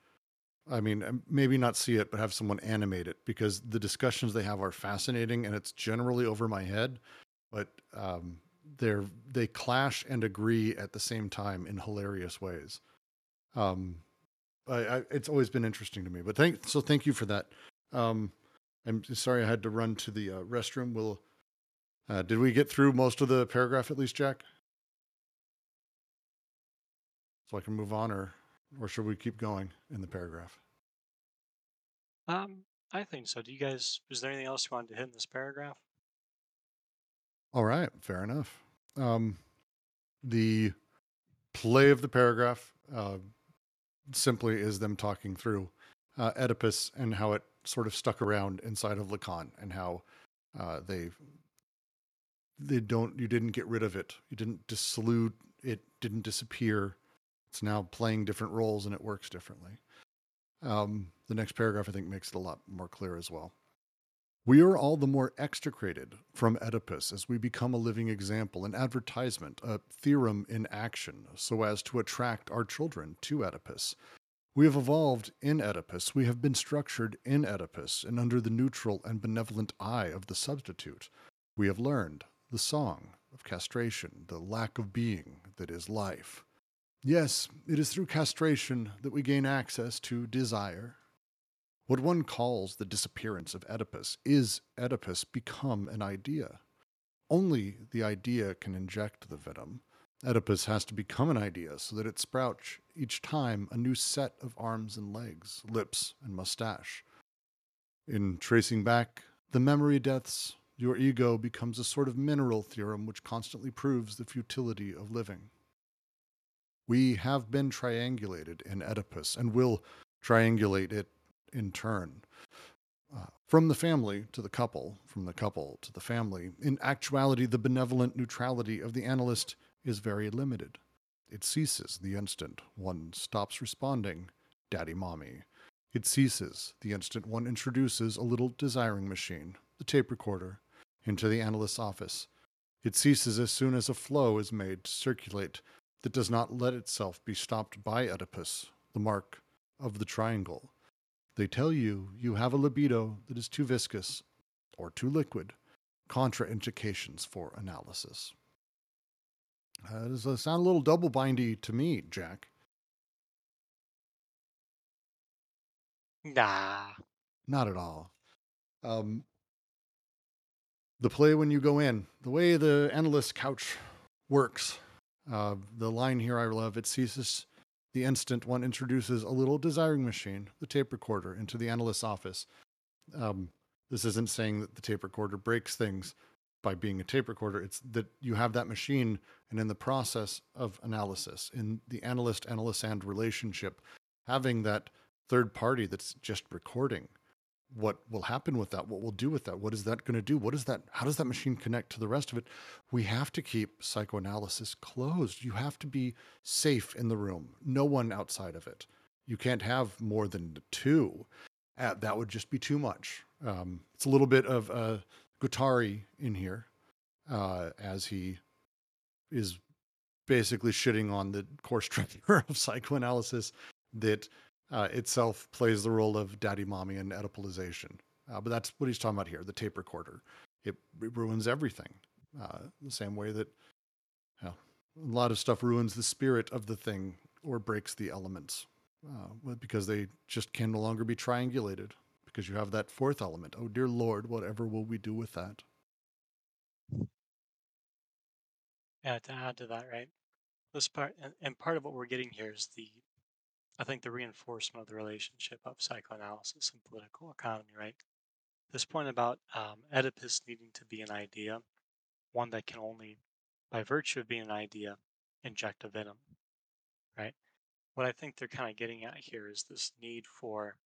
I mean, um, maybe not see it, but have someone animate it because the discussions they have are fascinating and it's generally over my head, but um, they're they clash and agree at the same time in hilarious ways. Um, I, I, it's always been interesting to me, but thank so thank you for that. Um, I'm sorry I had to run to the uh, restroom. Will uh, did we get through most of the paragraph at least, Jack? So I can move on, or or should we keep going in the paragraph? Um, I think so. Do you guys, is there anything else you wanted to hit in this paragraph? All right, fair enough. Um, the play of the paragraph uh, simply is them talking through uh, Oedipus and how it sort of stuck around inside of Lacan and how uh, they they don't you didn't get rid of it you didn't dissolute it didn't disappear it's now playing different roles and it works differently. Um, the next paragraph, I think, makes it a lot more clear as well. We are all the more extricated from Oedipus as we become a living example, an advertisement, a theorem in action, so as to attract our children to Oedipus. We have evolved in Oedipus. We have been structured in Oedipus, and under the neutral and benevolent eye of the substitute, we have learned the song of castration, the lack of being that is life. Yes, it is through castration that we gain access to desire. What one calls the disappearance of Oedipus is Oedipus become an idea. Only the idea can inject the venom. Oedipus has to become an idea so that it sprouts each time a new set of arms and legs, lips and mustache. In tracing back the memory deaths, your ego becomes a sort of mineral theorem which constantly proves the futility of living. We have been triangulated in Oedipus and will triangulate it in turn. Uh, from the family to the couple, from the couple to the family. In actuality, the benevolent neutrality of the analyst is very limited. It ceases the instant one stops responding, Daddy Mommy. It ceases the instant one introduces a little desiring machine, the tape recorder, into the analyst's office. It ceases as soon as a flow is made to circulate that does not let itself be stopped by Oedipus, the mark of the triangle. They tell you you have a libido that is too viscous or too liquid, contraindications for analysis. Uh, does that sound a little double bindy to me, Jack? Nah. Not at all. Um, the play when you go in, the way the analyst couch works, uh, the line here I love, it ceases the instant one introduces a little desiring machine, the tape recorder, into the analyst's office. Um, this isn't saying that the tape recorder breaks things by being a tape recorder. It's that you have that machine, and in the process of analysis, in the analyst analyst and relationship, having that third party that's just recording what will happen with that what we'll do with that what is that going to do what is that how does that machine connect to the rest of it? We have to keep psychoanalysis closed. You have to be safe in the room no one outside of it. You can't have more than two. Uh, that would just be too much. Um, it's a little bit of uh, Guattari in here uh, as he is basically shitting on the core structure *laughs* of psychoanalysis that uh, itself plays the role of daddy mommy and Oedipalization. Uh, but that's what he's talking about here the tape recorder. It, it ruins everything. Uh, the same way that a lot of stuff ruins the spirit of the thing or breaks the elements uh, because they just can no longer be triangulated because you have that fourth element. Oh, dear Lord, whatever will we do with that? Yeah, to add to that, right? This part, and part of what we're getting here is the I think the reinforcement of the relationship of psychoanalysis and political economy, right? This point about um, Oedipus needing to be an idea, one that can only, by virtue of being an idea, inject a venom, right? What I think they're kind of getting at here is this need for,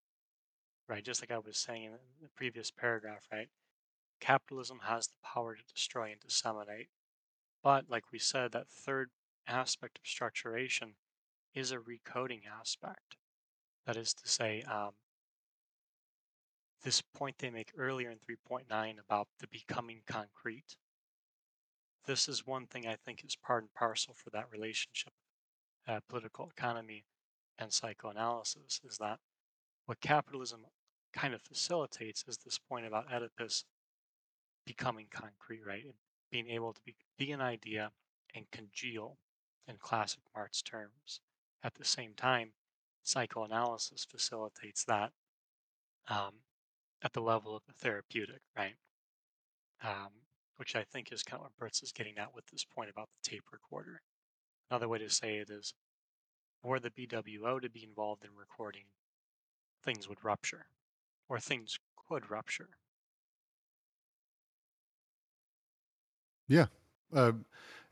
right, just like I was saying in the previous paragraph, right? Capitalism has the power to destroy and disseminate. But like we said, that third aspect of structuration is a recoding aspect. That is to say, um, this point they make earlier in 3.9 about the becoming concrete. This is one thing I think is part and parcel for that relationship, uh, political economy and psychoanalysis, is that what capitalism kind of facilitates is this point about Oedipus becoming concrete, right? Being able to be, be an idea and congeal in classic Marx terms. At the same time, psychoanalysis facilitates that um, at the level of the therapeutic, right? Um, which I think is kind of what Brits is getting at with this point about the tape recorder. Another way to say it is, for the BWO to be involved in recording, things would rupture, or things could rupture. Yeah, uh,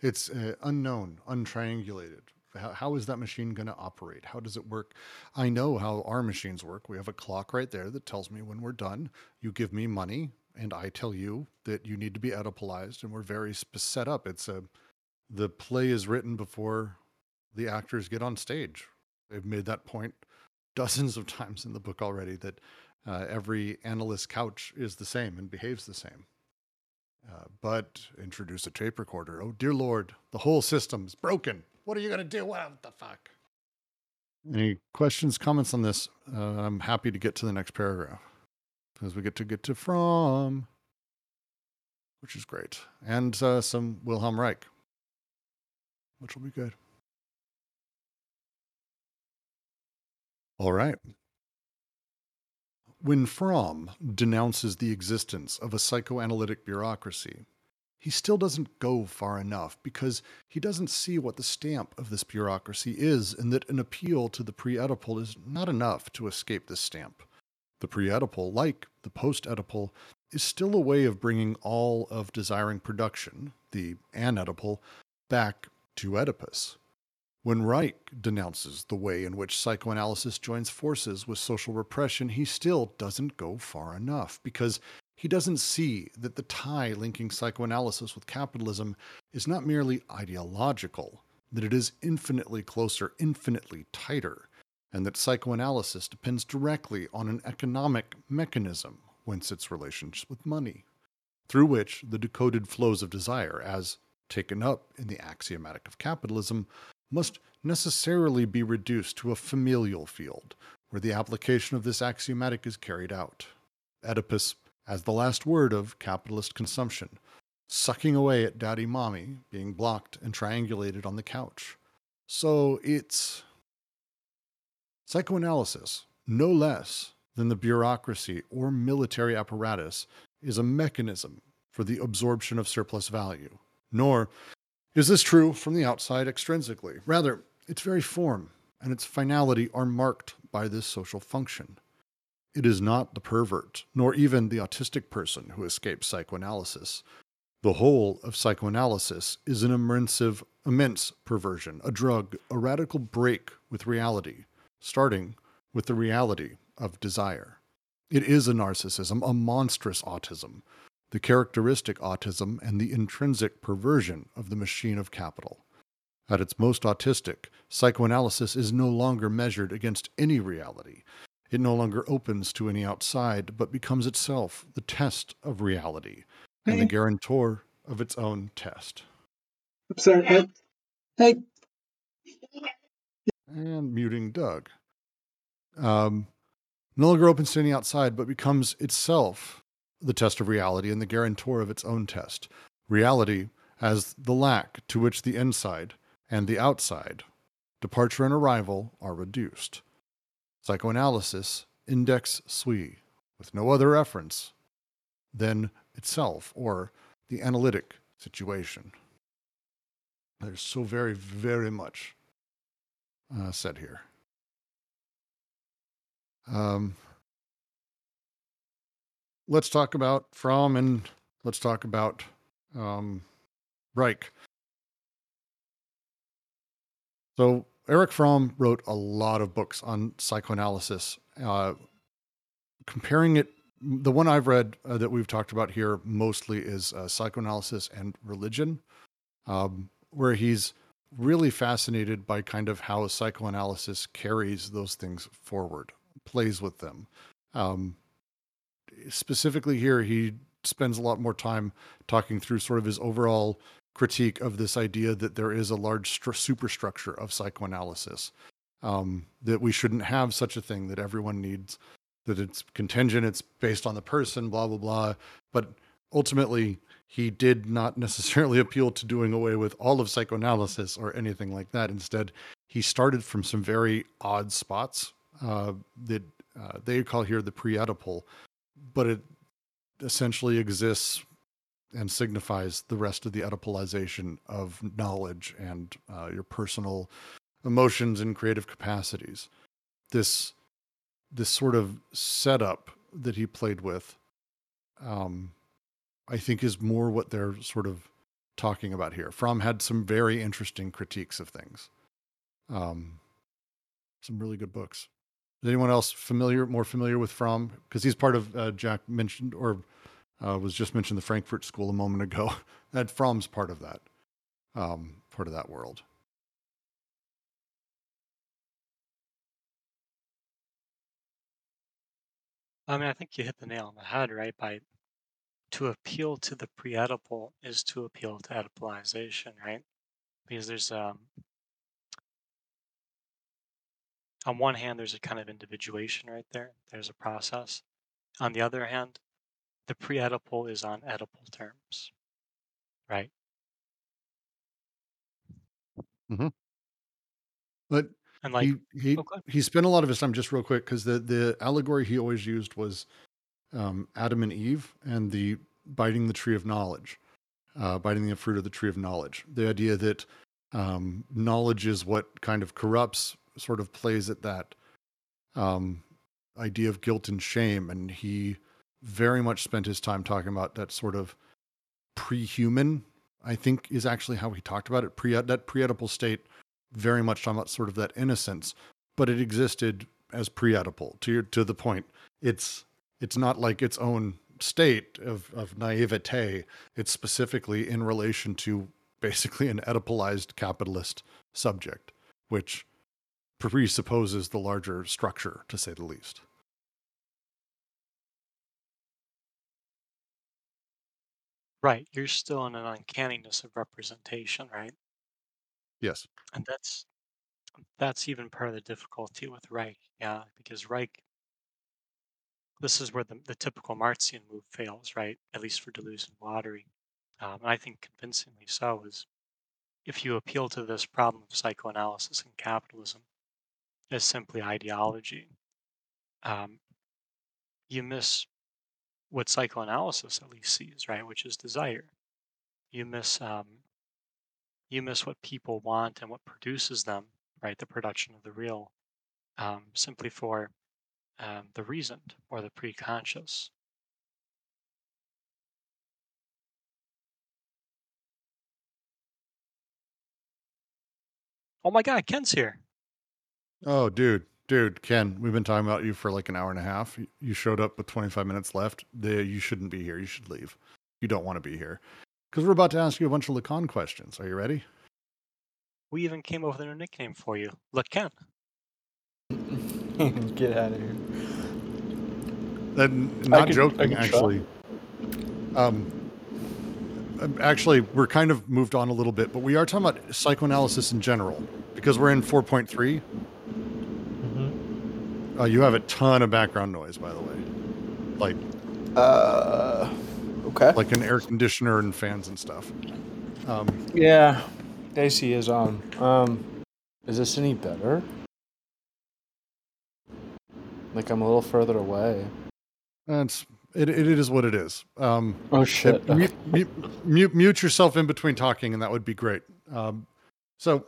it's uh, unknown, untriangulated, how, how is that machine going to operate? How does it work? I know how our machines work. We have a clock right there that tells me when we're done. You give me money, and I tell you that you need to be Oedipalized, and we're very set up. It's a the play is written before the actors get on stage. They've made that point dozens of times in the book already that uh, every analyst couch is the same and behaves the same. Uh, but introduce a tape recorder. Oh, dear Lord, the whole system's broken. What are you going to do? What the fuck? Any questions, comments on this? Uh, I'm happy to get to the next paragraph because we get to get to Fromm, which is great, and uh, some Wilhelm Reich, which will be good. All right. When Fromm denounces the existence of a psychoanalytic bureaucracy, he still doesn't go far enough because he doesn't see what the stamp of this bureaucracy is, and that an appeal to the pre Oedipal is not enough to escape this stamp. The pre Oedipal, like the post Oedipal, is still a way of bringing all of desiring production, the anoedipal, back to Oedipus. When Reich denounces the way in which psychoanalysis joins forces with social repression, he still doesn't go far enough because he doesn't see that the tie linking psychoanalysis with capitalism is not merely ideological, that it is infinitely closer, infinitely tighter, and that psychoanalysis depends directly on an economic mechanism, whence its relationship with money, through which the decoded flows of desire, as taken up in the axiomatic of capitalism, must necessarily be reduced to a familial field, where the application of this axiomatic is carried out. Oedipus as the last word of capitalist consumption, sucking away at daddy mommy being blocked and triangulated on the couch. So it's psychoanalysis, no less than the bureaucracy or military apparatus, is a mechanism for the absorption of surplus value. Nor is this true from the outside extrinsically. Rather, its very form and its finality are marked by this social function. It is not the pervert, nor even the autistic person who escapes psychoanalysis. The whole of psychoanalysis is an immersive, immense perversion, a drug, a radical break with reality, starting with the reality of desire. It is a narcissism, a monstrous autism, the characteristic autism and the intrinsic perversion of the machine of capital. At its most autistic, psychoanalysis is no longer measured against any reality. It no longer opens to any outside, but becomes itself the test of reality and the guarantor of its own test. I'm sorry. Hey, hey, And muting Doug. Um, no longer opens to any outside, but becomes itself the test of reality and the guarantor of its own test. Reality as the lack to which the inside and the outside, departure and arrival, are reduced. Psychoanalysis, index sui, with no other reference than itself or the analytic situation. There's so very, very much uh, said here. Um, let's talk about Fromm and let's talk about um, Reich. So Erich Fromm wrote a lot of books on psychoanalysis, uh, comparing it. The one I've read uh, that we've talked about here mostly is uh, psychoanalysis and religion, um, where he's really fascinated by kind of how psychoanalysis carries those things forward, plays with them. Um, specifically, here, he spends a lot more time talking through sort of his overall critique of this idea that there is a large stru- superstructure of psychoanalysis, um, that we shouldn't have such a thing, that everyone needs, that it's contingent, it's based on the person, blah, blah, blah. But ultimately, he did not *laughs* necessarily appeal to doing away with all of psychoanalysis or anything like that. Instead, he started from some very odd spots uh, that uh, they call here the pre Oedipal, but it essentially exists and signifies the rest of the Oedipalization of knowledge and uh, your personal emotions and creative capacities. This this sort of setup that he played with, um, I think, is more what they're sort of talking about here. Fromm had some very interesting critiques of things. Um, some really good books. Is anyone else familiar, more familiar with Fromm? Because he's part of uh, Jack mentioned or uh, was just mentioned the Frankfurt School a moment ago. *laughs* that Fromm's part of that, um, part of that world. I mean, I think you hit the nail on the head, right? By to appeal to the pre-Oedipal is to appeal to Oedipalization, right? Because there's um on one hand, there's a kind of individuation right there. There's a process. On the other hand, the pre-Oedipal is on Oedipal terms, right? But And like, he he okay. he spent a lot of his time just real quick because the the allegory he always used was um, Adam and Eve and the biting the tree of knowledge, uh, biting the fruit of the tree of knowledge. The idea that um, knowledge is what kind of corrupts, sort of plays at that um, idea of guilt and shame, and he very much spent his time talking about that sort of pre-human. I think is actually how he talked about it. Pre that pre-Oedipal state very much talking about sort of that innocence, but it existed as pre-Oedipal. To your, to the point, it's it's not like its own state of of naivete. It's specifically in relation to basically an Oedipalized capitalist subject, which presupposes the larger structure, to say the least. Right, you're still in an uncanniness of representation, right? Yes. And that's that's even part of the difficulty with Reich, yeah, because Reich, this is where the, the typical Marxian move fails, right? At least for Deleuze and Guattari, um, and I think convincingly so. Is if you appeal to this problem of psychoanalysis and capitalism as simply ideology, um, you miss what psychoanalysis at least sees, right? Which is desire. You miss um, you miss what people want and what produces them, right? The production of the real, um, simply for um, the reasoned or the pre-conscious. Oh my God, Ken's here. Oh, dude, dude, Ken, we've been talking about you for like an hour and a half. You- You showed up with 25 minutes left. The, you shouldn't be here. You should leave. You don't want to be here. Because we're about to ask you a bunch of Lacan questions. Are you ready? We even came up with a new nickname for you, Look Ken. *laughs* Get out of here. And not could- I joking, could try. actually. Um, um, actually, we're kind of moved on a little bit, but we are talking about psychoanalysis in general because we're in 4.3. Uh, you have a ton of background noise, by the way, like Uh, okay. like an air conditioner and fans and stuff. Um, yeah, AC is on. Um, is this any better? Like I'm a little further away. that's it, it. Is what it is. Um, Oh shit. Uh, mute, mute, mute, mute yourself in between talking, and that would be great. Um, so,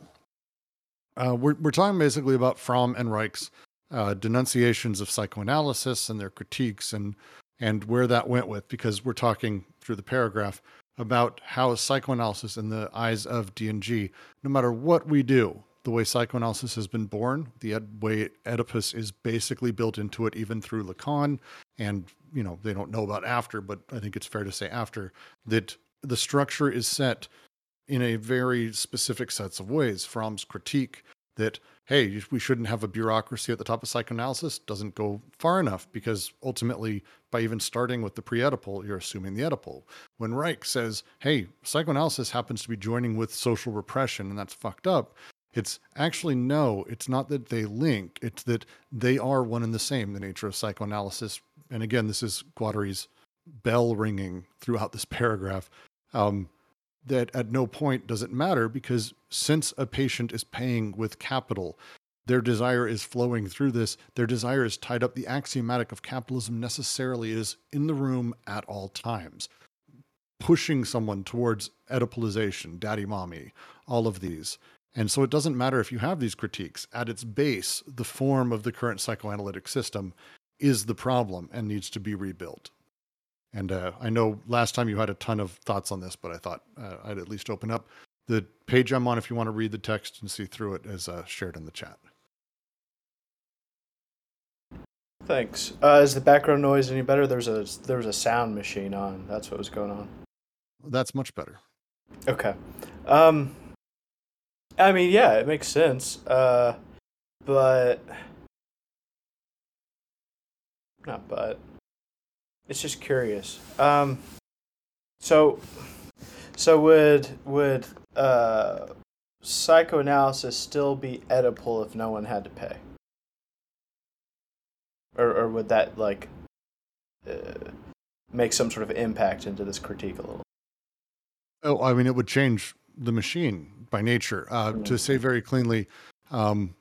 uh, we're we're talking basically about Fromm and Reich's uh, denunciations of psychoanalysis and their critiques, and and where that went with, because we're talking through the paragraph about how psychoanalysis, in the eyes of D and G, no matter what we do, the way psychoanalysis has been born, the ed- way Oedipus is basically built into it, even through Lacan, and you know they don't know about after, but I think it's fair to say after that the structure is set in a very specific sets of ways. Fromm's critique that hey, we shouldn't have a bureaucracy at the top of psychoanalysis doesn't go far enough because ultimately, by even starting with the pre-Oedipal, you're assuming the Oedipal. When Reich says, hey, psychoanalysis happens to be joining with social repression, and that's fucked up. It's actually no, it's not that they link, it's that they are one and the same, the nature of psychoanalysis. And again, this is Guattari's bell ringing throughout this *laughs* paragraph. Um, that at no point does it matter because since a patient is paying with capital, their desire is flowing through this. Their desire is tied up. The axiomatic of capitalism necessarily is in the room at all times, pushing someone towards Oedipalization, daddy mommy, all of these. And so it doesn't matter if you have these critiques. At its base, the form of the current psychoanalytic system is the problem and needs to be rebuilt. And uh, I know last time you had a ton of thoughts on this, but I thought uh, I'd at least open up the page I'm on if you want to read the text and see through it as uh, shared in the chat. Thanks. Uh, is the background noise any better? There's a there was a sound machine on. That's what was going on. That's much better. Okay. Um. I mean, yeah, it makes sense. Uh, but not but. It's just curious. Um. So, so would would uh psychoanalysis still be Oedipal if no one had to pay? or or would that like uh, make some sort of impact into this critique a little? Oh, I mean, it would change the machine by nature. Uh, To say very cleanly, um,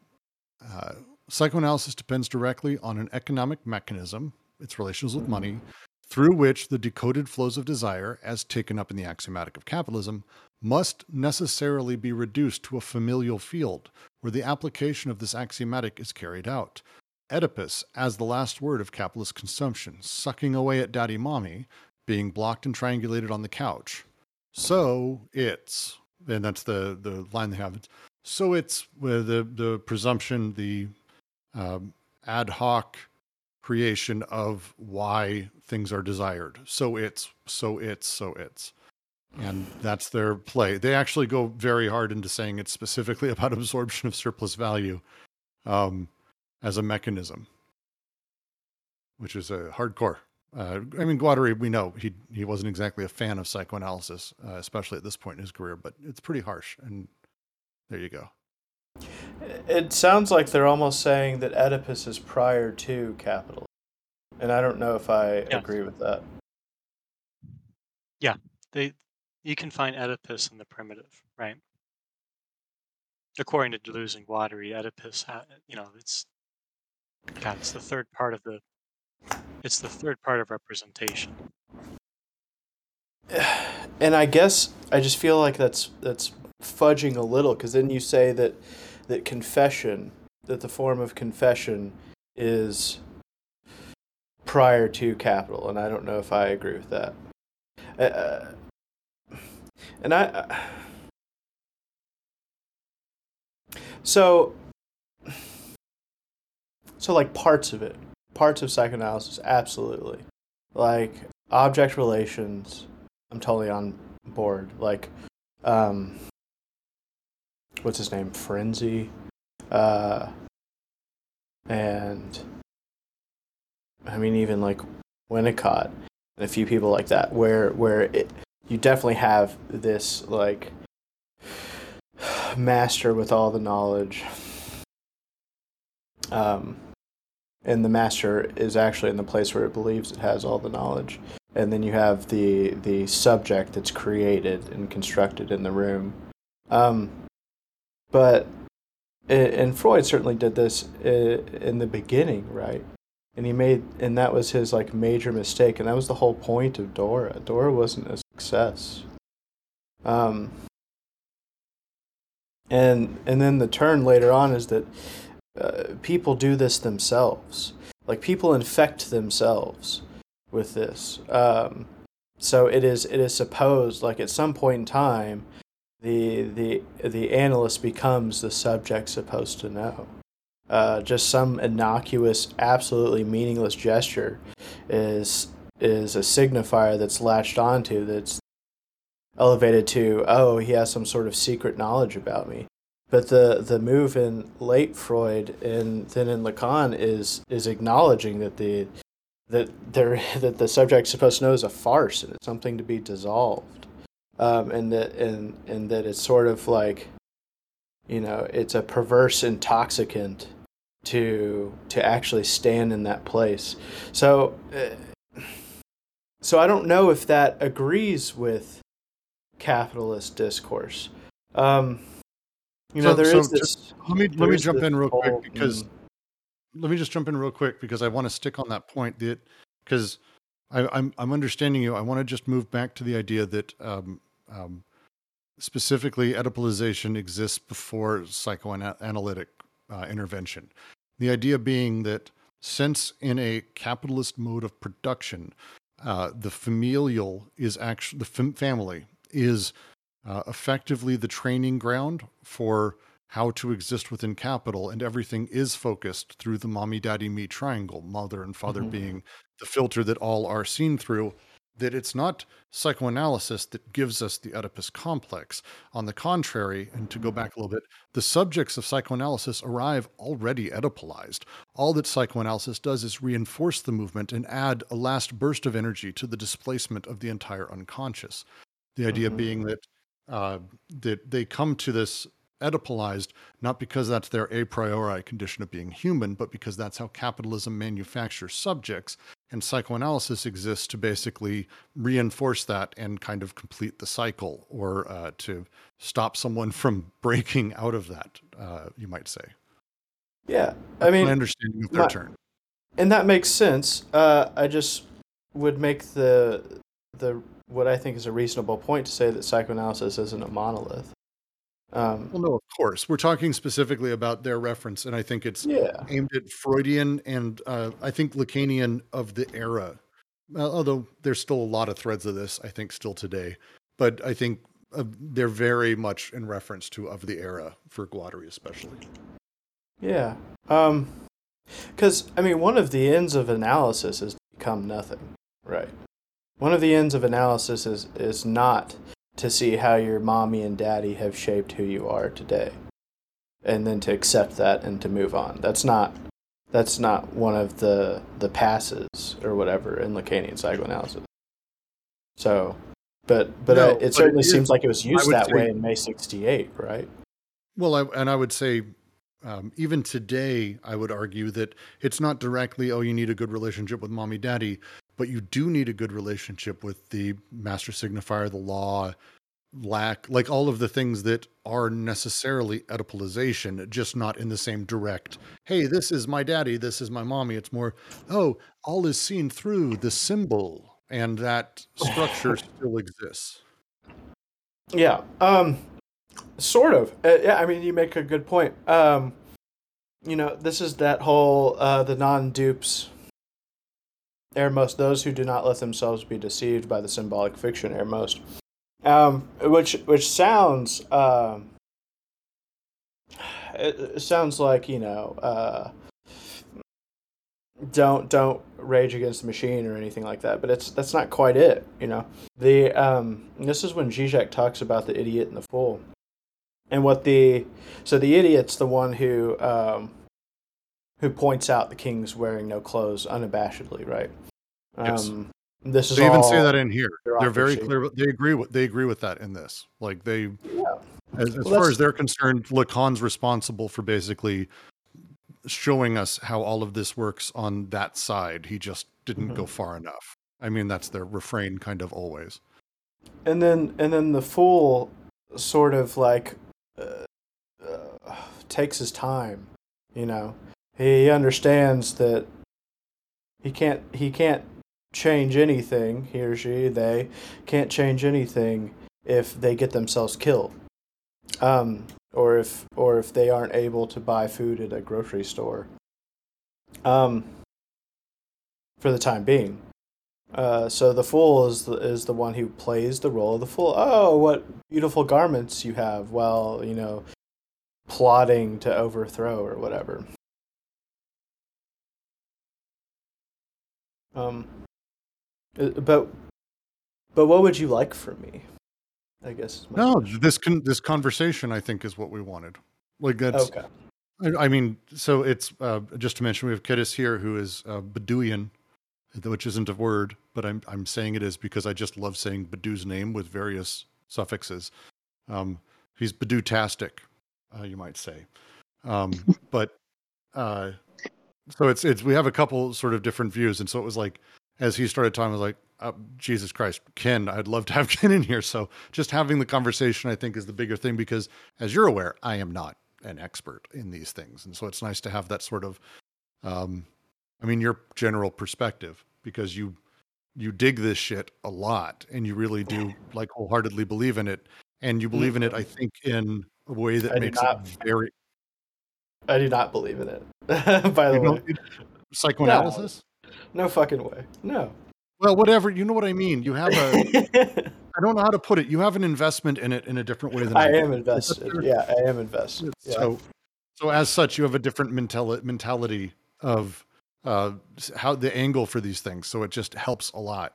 uh, psychoanalysis depends directly on an economic mechanism, its relations with money, through which the decoded flows of desire, as taken up in the axiomatic of capitalism, must necessarily be reduced to a familial field where the application of this axiomatic is carried out. Oedipus, as the last word of capitalist consumption, sucking away at daddy mommy, being blocked and triangulated on the couch. So it's, and that's the, the line they have. So it's where the, the presumption, the um, ad hoc creation of why things are desired. So it's, so it's, so it's. And that's their play. They actually go very hard into saying it's specifically *laughs* about absorption of surplus value um, as a mechanism, which is a hardcore. Uh, I mean, Guattari, we know he he wasn't exactly a fan of psychoanalysis, uh, especially at this point in his career. But it's pretty harsh, and there you go. It sounds like they're almost saying that Oedipus is prior to capitalism, and I don't know if I Yeah. agree with that. Yeah. They you can find Oedipus in the primitive, right? According to Deleuze and Guattari, Oedipus, you know, it's God, it's the third part of the, it's the third part of representation. *sighs* and I guess I just feel like that's that's fudging a little because then you say that that confession, that the form of confession is prior to capital, and I don't know if I agree with that. Uh, and I, so so like parts of it, parts of psychoanalysis, absolutely, like object relations. I'm totally on board. Like, um, what's his name? Ferenczi, uh, and I mean even like Winnicott and a few people like that, where where it, you definitely have this like master with all the knowledge. Um, and the master is actually in the place where it believes it has all the knowledge and then you have the the subject that's created and constructed in the room. Um, but and Freud certainly did this in the beginning, right? And he made and that was his like major mistake, and that was the whole point of Dora. Dora wasn't a success. Um, and and then the turn later on is that uh, people do this themselves. Like people infect themselves with this. Um, so it is it is supposed like at some point in time, the the the analyst becomes the subject supposed to know. Uh, just some innocuous, absolutely meaningless gesture is is a signifier that's latched onto that's elevated to oh he has some sort of secret knowledge about me. But the the move in late Freud and then in Lacan is is acknowledging that the that there *laughs* that the subject's supposed to know is a farce and it's something to be dissolved, um, and that and and that it's sort of like, you know, it's a perverse intoxicant to to actually stand in that place. So, uh, so I don't know if that agrees with capitalist discourse. Um, you know, So- there so is this. just let me let me jump in real quick because mm. let me just jump in real quick because I want to stick on that point that because I'm I'm understanding you. I want to just move back to the idea that um, um, specifically Oedipalization exists before psychoanalytic uh, intervention. The idea being that since in a capitalist mode of production, uh, the familial is actually the fam- family is uh, effectively the training ground for how to exist within capital, and everything is focused through the mommy, daddy, me triangle, mother and father Mhm. being the filter that all are seen through. That it's not psychoanalysis that gives us the Oedipus complex. On the contrary, and to go back a little bit, the subjects of psychoanalysis arrive already Oedipalized. All that psychoanalysis does is reinforce the movement and add a last burst of energy to the displacement of the entire unconscious. The idea Mhm. being that uh, that they come to this Oedipalized, not because that's their a priori condition of being human, but because that's how capitalism manufactures subjects. And psychoanalysis exists to basically reinforce that and kind of complete the cycle or uh, to stop someone *laughs* from breaking out of that, uh, you might say. Yeah, I mean, my understanding of their my- turn. and that makes sense. Uh, I just would make the the what I think is a reasonable point to say that psychoanalysis isn't a monolith. Um, Well, no, of course. We're talking specifically about their reference, and I think it's yeah, aimed at Freudian and uh, I think Lacanian of the era. Although there's still a lot of threads of this, I think, still today. But I think uh, they're very much in reference to of the era for Guattari, especially. yeah. Um, because I mean, one of the ends of analysis is become nothing, right? One of the ends of analysis is is not to see how your mommy and daddy have shaped who you are today, and then to accept that and to move on. That's not that's not one of the the passes or whatever in Lacanian psychoanalysis. So, but but No, but it it certainly is- seems like it was used that say- way in May '68, right? Well, I, and I would say, um, even today, I would argue that it's not directly, oh, you need a good relationship with mommy, daddy, but you do need a good relationship with the master signifier, the law, lack, like all of the things that are necessarily Oedipalization, just not in the same direct, hey, this is my daddy, this is my mommy. It's more, oh, all is seen through the symbol, and that structure *laughs* still exists. Yeah. Um sort of. Uh, yeah, I mean you make a good point. Um you know, this is that whole uh the non-dupes airmost those who do not let themselves be deceived by the symbolic fiction airmost. Um which which sounds it, it sounds like, you know, uh don't don't rage against the machine or anything like that, but it's that's not quite it, you know. The um, this is when Zizek talks about the idiot and the fool, and what the so the idiot's the one who um, who points out the king's wearing no clothes unabashedly, right? Yes. Um, this is They even say that in here. They're very clear. They agree with they agree with that in this. Like they, Yeah. as, as Well, far as they're concerned, Lacan's responsible for basically showing us how all of this works on that side. He just didn't Mhm. go far enough. I mean, that's their refrain, kind of always. and then and then the fool sort of like uh, uh, takes his time you know he understands that he can't he can't change anything he or she they can't change anything if they get themselves killed um or if or if they aren't able to buy food at a grocery store um for the time being uh, so the fool is the, is the one who plays the role of the fool. Oh, what beautiful garments you have! well you know, plotting to overthrow or whatever. Um, uh, but but what would you like from me? I guess. my No, question. this con- this conversation, I think, is what we wanted. Like that's. Okay. I, I mean, so it's uh, just to mention we have Kittis here, who is uh, Bedouin, which isn't a word, but I'm I'm saying it is because I just love saying Badiou's name with various suffixes. Um, he's Badiou-tastic, uh, you might say. Um, *laughs* but uh, so it's it's we have a couple sort of different views, and so it was like as he started talking, I was like, uh, Jesus Christ, Ken, I'd love to have *laughs* Ken in here. So just having the conversation, I think, is the bigger thing because, as you're aware, I am not an expert in these things, and so it's nice to have that sort of, um, I mean, your general perspective because you you dig this shit a lot and you really do like wholeheartedly believe in it, and you believe in it, I think, in a way that I makes it very I do not believe in it. *laughs* By the way, psychoanalysis. no fucking way. No. Well, whatever. You know what I mean. You have a. *laughs* I don't know how to put it. You have an investment in it in a different way than I do. am invested. Yeah, I am invested. Yeah. So, so as such, you have a different mental mentality of uh, how the angle for these things. So it just helps a lot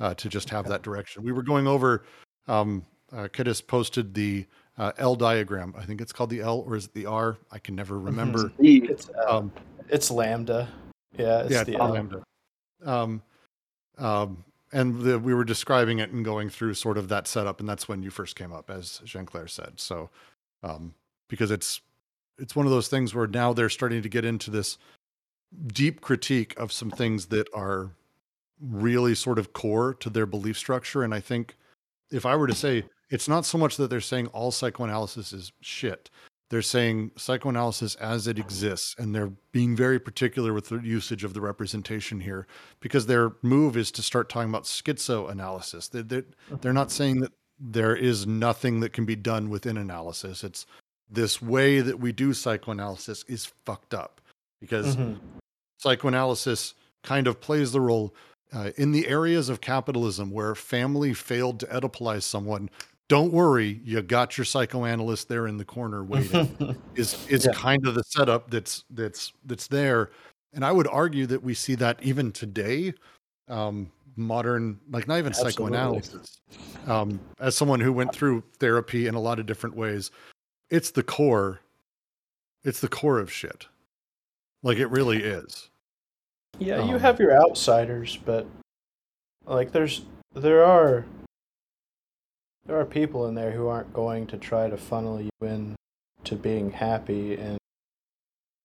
uh, to just have that direction. We were going over. Um, uh, Kittis posted the uh, L diagram. I think it's called the L, or is it the R? I can never remember. it's uh, Um, it's lambda. Yeah, it's yeah, the it's L. lambda. Um, um, and the, we were describing it and going through sort of that setup, and that's when you first came up, as Jean Claire said. So, um, because it's it's one of those things where now they're starting to get into this deep critique of some things that are really sort of core to their belief structure and i think if i were to say it's not so much that they're saying all psychoanalysis is shit they're saying psychoanalysis as it exists and they're being very particular with the usage of the representation here because their move is to start talking about schizoanalysis they, they're, they're not saying that there is nothing that can be done within analysis it's this way that we do psychoanalysis is fucked up because Mhm. psychoanalysis kind of plays the role uh, in the areas of capitalism where family failed to Oedipalize someone. Don't worry, you got your psychoanalyst there in the corner waiting. *laughs* is is Yeah. kind of the setup that's that's that's there, and I would argue that we see that even today. Um, modern, like not even Absolutely. psychoanalysis. Um, as someone who went through therapy in a lot of different ways, it's the core. It's the core of shit. Like it really is. Yeah, you Um, have your outsiders, but like there's there are there are people in there who aren't going to try to funnel you in to being happy and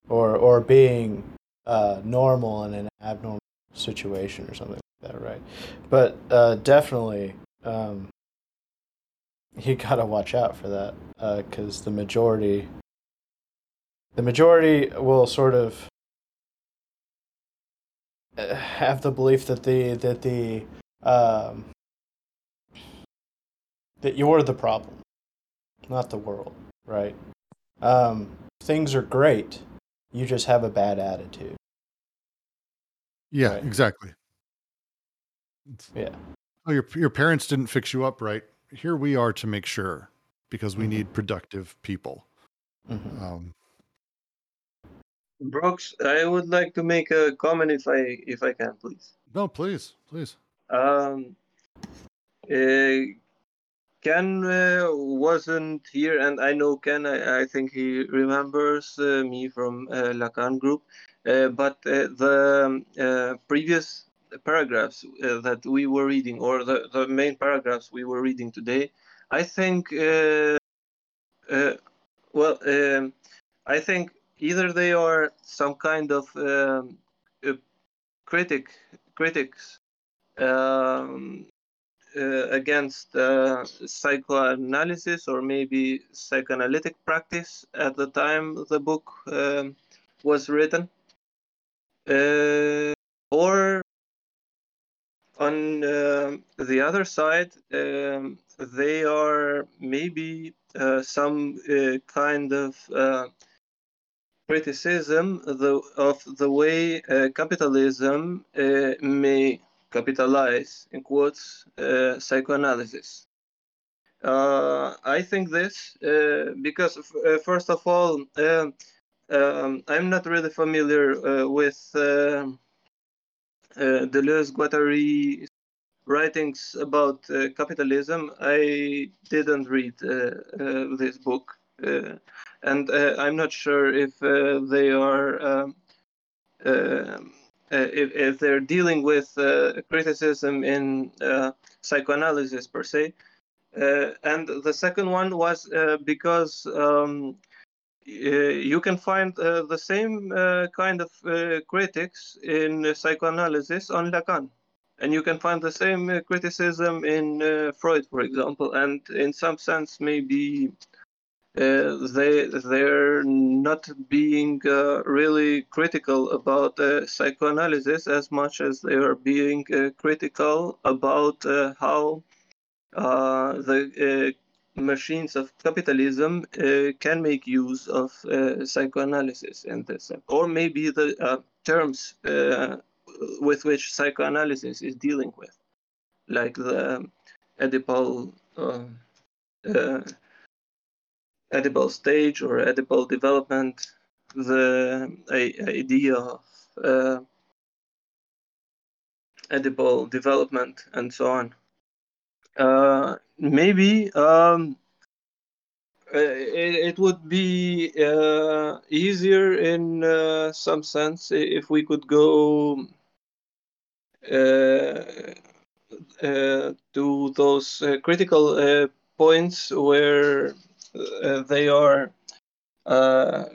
or or being uh, normal in an abnormal situation or something like that, right? But uh, definitely, um, you *laughs* gotta watch out for that because the majority the majority will sort of uh, have the belief that the that the um, that you're the problem, not the world, right? Um, things are great. You just have a bad attitude. Yeah, Right. exactly. It's- Yeah. oh, your your parents didn't fix you up right. Here we are to make sure because we Mhm. need productive people. Mhm. Um, Brooks, I would like to make a comment if I if I can, please. no, please, please. Um, uh, Ken uh, wasn't here, and I know Ken. I, I think he remembers uh, me from uh, Lacan group. Uh, but uh, the um, uh, previous paragraphs that we were reading, or the, the main paragraphs we were reading today, I think, well, um, I think either they are some kind of um, critic critics um, uh, against uh, psychoanalysis or maybe psychoanalytic practice at the time the book um, was written. Uh, or on um the other side, um, they are maybe uh, some uh, kind of uh, criticism the, of the way capitalism may capitalize, in quotes, uh, psychoanalysis. Uh, I think this uh, because, uh, first of all, um um, I'm not really familiar uh, with um Deleuze Guattari writings about capitalism. I didn't read this book, uh, and uh, I'm not sure if uh, they are um, if, if they're dealing with uh, criticism in uh, psychoanalysis per se. Uh, and the second one was uh, because um, uh, you can find uh, the same uh, kind of uh, critics in uh, psychoanalysis on Lacan. And you can find the same uh, criticism in uh, Freud, for example. And in some sense, maybe uh, they they're not being uh, really critical about uh, psychoanalysis as much as they are being uh, critical about uh, how uh, the uh, machines of capitalism uh, can make use of uh, psychoanalysis in this, or maybe the uh, terms uh, with which psychoanalysis is dealing with, like the Oedipal, uh, stage or Oedipal development, the idea of uh, Oedipal development, and so on. Uh, maybe um, uh, it, it would be uh, easier in uh, some sense if we could go uh, to those critical points where they are uh,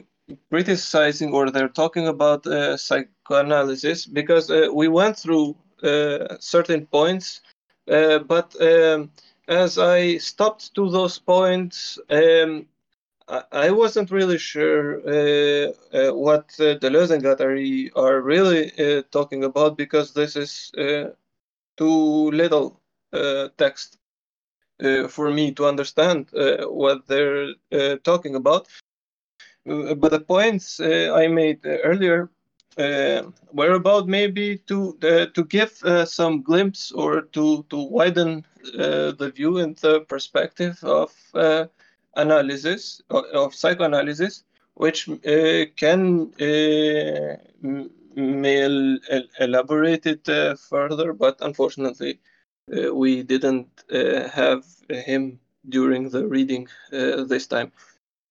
criticizing or they're talking about uh, psychoanalysis because uh, we went through uh, certain points, uh, but um, as I stopped to those points, um, I, I wasn't really sure uh, uh, what uh, Deleuze and Guattari are really talking about because this is too little text for me to understand what they're talking about. Uh, but the points uh, I made uh, earlier were about maybe to to give some glimpse or to to widen the view and the perspective of analysis of, psychoanalysis, which uh, can uh, may elaborate it uh, further, but unfortunately, we didn't have him during the reading this time.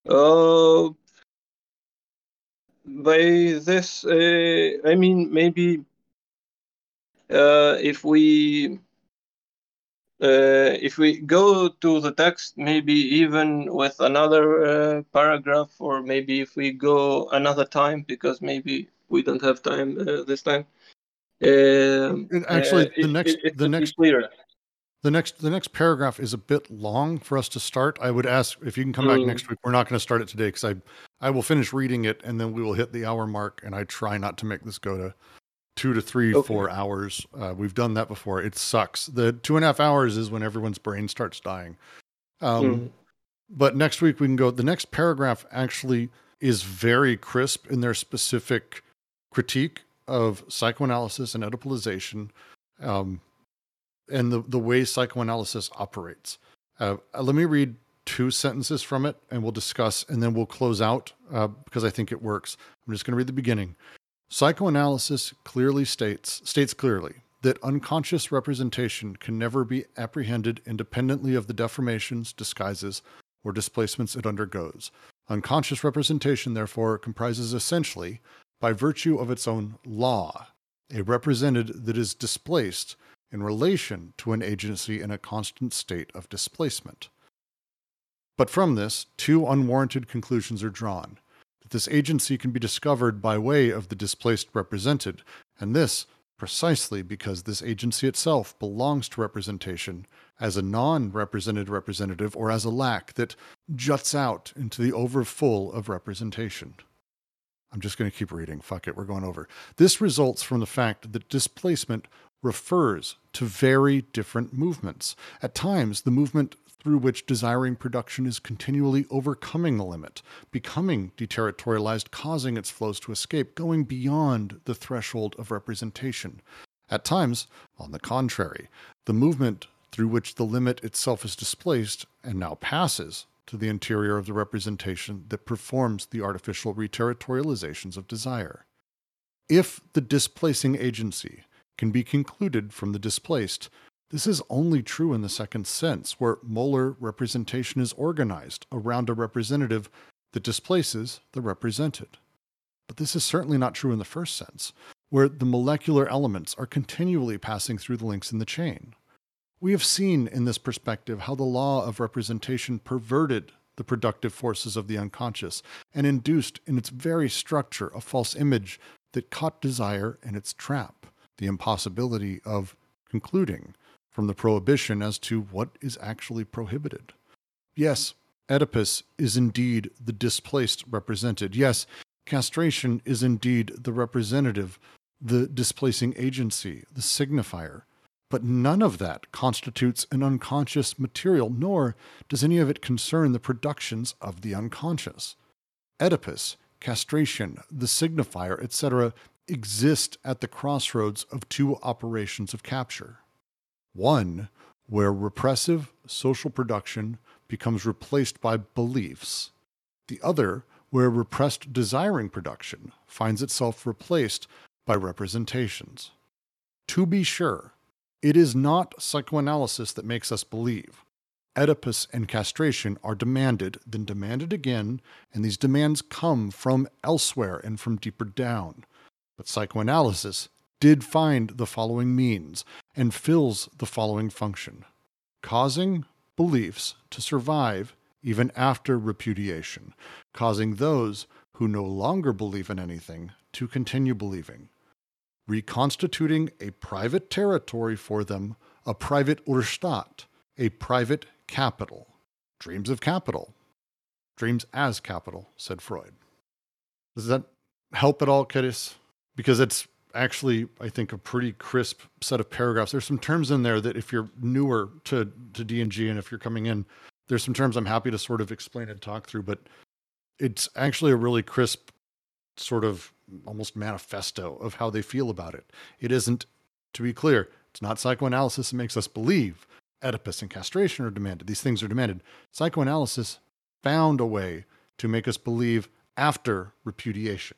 Uh, by this, uh, I mean maybe uh, if we uh, if we go to the text, maybe even with another uh, paragraph, or maybe if we go another time, because maybe we don't have time uh, this time. Um, actually, uh, the next, it, it the next, clearer. The next the next paragraph is a bit long for us to start. I would ask if you can come mm. back next week. We're not going to start it today because I I will finish reading it and then we will hit the hour mark. And I try not to make this go to two to three okay. four hours. Uh, we've done that before. It sucks. The two and a half hours is when everyone's brain starts dying. Um, mm. But next week we can go. The next paragraph actually is very crisp in their specific critique of psychoanalysis and Oedipalization. Um, and the, the way psychoanalysis operates. Uh, let me read two sentences from it and we'll discuss and then we'll close out uh, because I think it works. I'm just going to read the beginning. Psychoanalysis clearly states states clearly that unconscious representation can never be apprehended independently of the deformations, disguises, or displacements it undergoes. Unconscious representation, therefore, comprises essentially, by virtue of its own law, a represented that is displaced in relation to an agency in a constant state of displacement. But from this, two unwarranted conclusions are drawn that this agency can be discovered by way of the displaced represented, and this precisely because this agency itself belongs to representation as a non represented representative or as a lack that juts out into the overfull of representation. I'm just going to keep reading. Fuck it, we're going over. This results from the fact that displacement refers to very different movements. At times, the movement through which desiring production is continually overcoming the limit, becoming deterritorialized, causing its flows to escape, going beyond the threshold of representation. At times, on the contrary, the movement through which the limit itself is displaced and now passes to the interior of the representation that performs the artificial reterritorializations of desire. If the displacing agency can be concluded from the displaced. This is only true in the second sense, where molar representation is organized around a representative that displaces the represented. But this is certainly not true in the first sense, where the molecular elements are continually passing through the links in the chain. We have seen in this perspective how the law of representation perverted the productive forces of the unconscious and induced in its very structure a false image that caught desire in its trap the impossibility of concluding from the prohibition as to what is actually prohibited. Yes, Oedipus is indeed the displaced represented. Yes, castration is indeed the representative, the displacing agency, the signifier. But none of that constitutes an unconscious material, nor does any of it concern the productions of the unconscious. Oedipus, castration, the signifier, etc., exist at the crossroads of two operations of capture. One, where repressive social production becomes replaced by beliefs. The other, where repressed desiring production finds itself replaced by representations. To be sure, it is not psychoanalysis that makes us believe. Oedipus and castration are demanded, then demanded again, and these demands come from elsewhere and from deeper down. But psychoanalysis did find the following means and fills the following function causing beliefs to survive even after repudiation, causing those who no longer believe in anything to continue believing, reconstituting a private territory for them, a private Urstaat, a private capital. Dreams of capital. Dreams as capital, said Freud. Does that help at all, Kittis? Because it's actually, I think, a pretty crisp set of paragraphs. There's some terms in there that if you're newer to, to D&G and if you're coming in, there's some terms I'm happy to sort of explain and talk through, but it's actually a really crisp sort of almost manifesto of how they feel about it. It isn't, to be clear, it's not psychoanalysis that makes us believe Oedipus and castration are demanded. These things are demanded. Psychoanalysis found a way to make us believe after repudiation,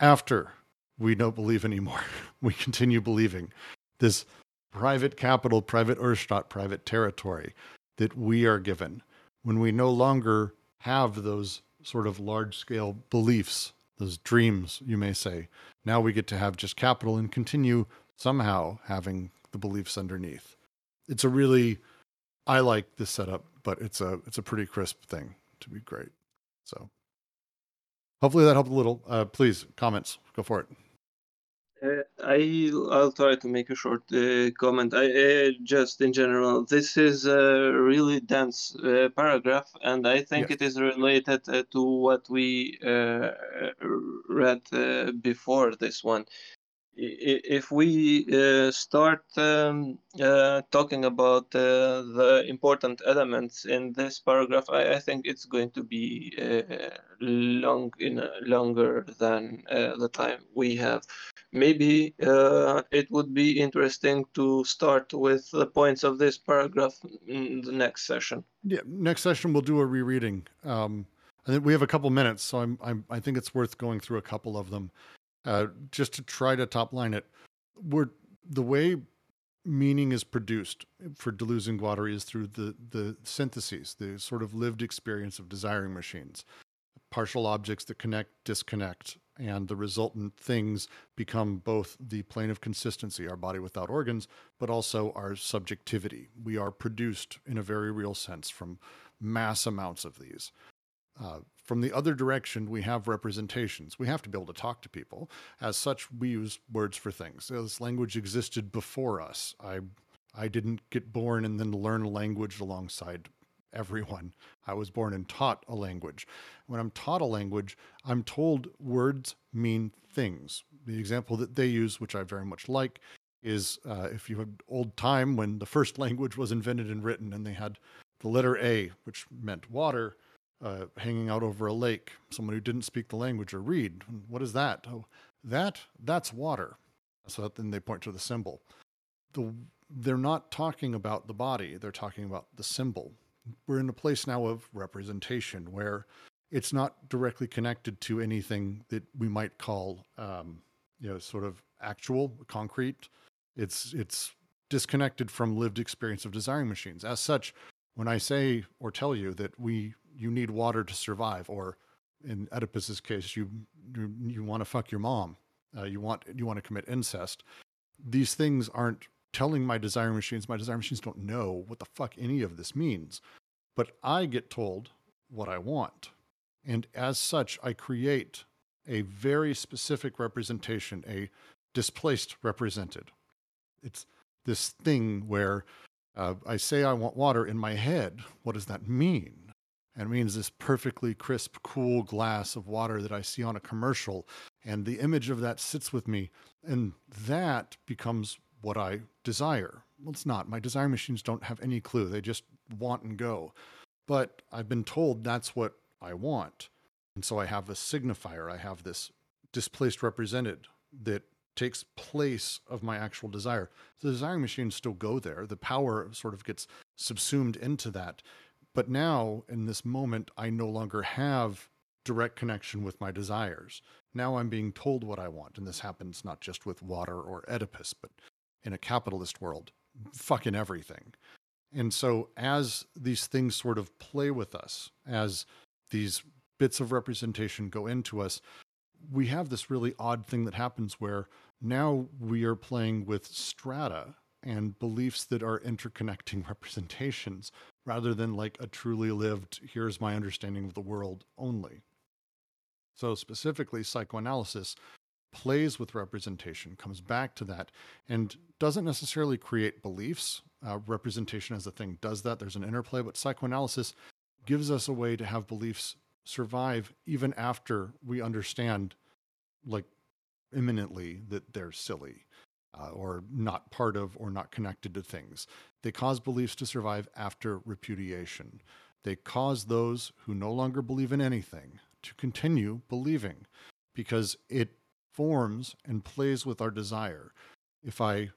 after we don't believe anymore. *laughs* we continue believing this private capital, private Urstaat, private territory that we are given when we no longer have those sort of large scale beliefs, those dreams, you may say. Now we get to have just capital and continue somehow having the beliefs underneath. It's a really, I like this setup, but it's a it's a pretty crisp thing to be great. So hopefully that helped a little. Uh, please comments, go for it. I I'll try to make a short uh, comment. I uh, just in general, this is a really dense uh, paragraph, and I think Yes. it is related uh, to what we uh, read uh, before this one. If we uh, start um, uh, talking about uh, the important elements in this paragraph, I, I think it's going to be uh, long in longer than uh, the time we have maybe uh, it would be interesting to start with the points of this paragraph in the next session. Yeah, next session we'll do a rereading. Um, I think we have a couple minutes, so I'm, I'm I think it's worth going through a couple of them, uh, just to try to top line it. We're the way meaning is produced for Deleuze and Guattari is through the the syntheses, the sort of lived experience of desiring machines, partial objects that connect, disconnect, and the resultant things become both the plane of consistency, our body without organs, but also our subjectivity. We are produced in a very real sense from mass amounts of these. Uh, from the other direction, we have representations. We have to be able to talk to people. As such, we use words for things. This language existed before us. I, I didn't get born and then learn a language alongside everyone. I was born and taught a language. When I'm taught a language, I'm told words mean things. The example that they use, which I very much like, is uh, if you had old time when the first *laughs* language was invented and written, and they had the letter A, which meant water, uh, hanging out over a lake. Someone who didn't speak the language or read. What is that? Oh, that that's water. So then they point to the symbol. The they're not talking about the body. They're talking about the symbol. We're in a place now of representation where it's not directly connected to anything that we might call, um, you know, sort of actual, concrete. It's it's disconnected from lived experience of desiring machines. As such, when I say or tell you that we you need water to survive, or in Oedipus's case, you you, you want to fuck your mom, uh, you want you want to commit incest. These things aren't telling my desire machines. My desire machines don't know what the fuck any of this means, but I get told what I want, and as such, I create a very specific representation, a displaced represented. It's this thing where uh, I say I want water in my head. What does that mean? And it means this perfectly crisp, cool glass of water that I see on a commercial. And the image of that sits with me. And that becomes what I desire. Well, it's not. My desire machines don't have any clue. They just want and go. But I've been told that's what I want. And so I have a signifier. I have this displaced represented that takes place of my actual desire. The desiring machines still go there. The power sort of gets subsumed into that. But now, in this moment, I no longer have direct connection with my desires. Now I'm being told what I want. And this happens not just with water or Oedipus, but in a capitalist world, fucking everything. And so, as these things sort of play with us, as these bits of representation go into us, we have this really odd thing that happens where now we are playing with strata and beliefs that are interconnecting *laughs* representations rather than like a truly lived, here's my understanding of the world only. So, specifically, psychoanalysis plays with representation, comes back to that, and doesn't necessarily create beliefs. Uh, representation as a thing does that. There's an interplay, but psychoanalysis gives us a way to have beliefs survive even after we understand, like, imminently that they're silly. Uh, or not part of or not connected to things. They cause beliefs to survive after repudiation. They cause those who no longer believe in anything to continue believing because it forms and plays with our desire. If I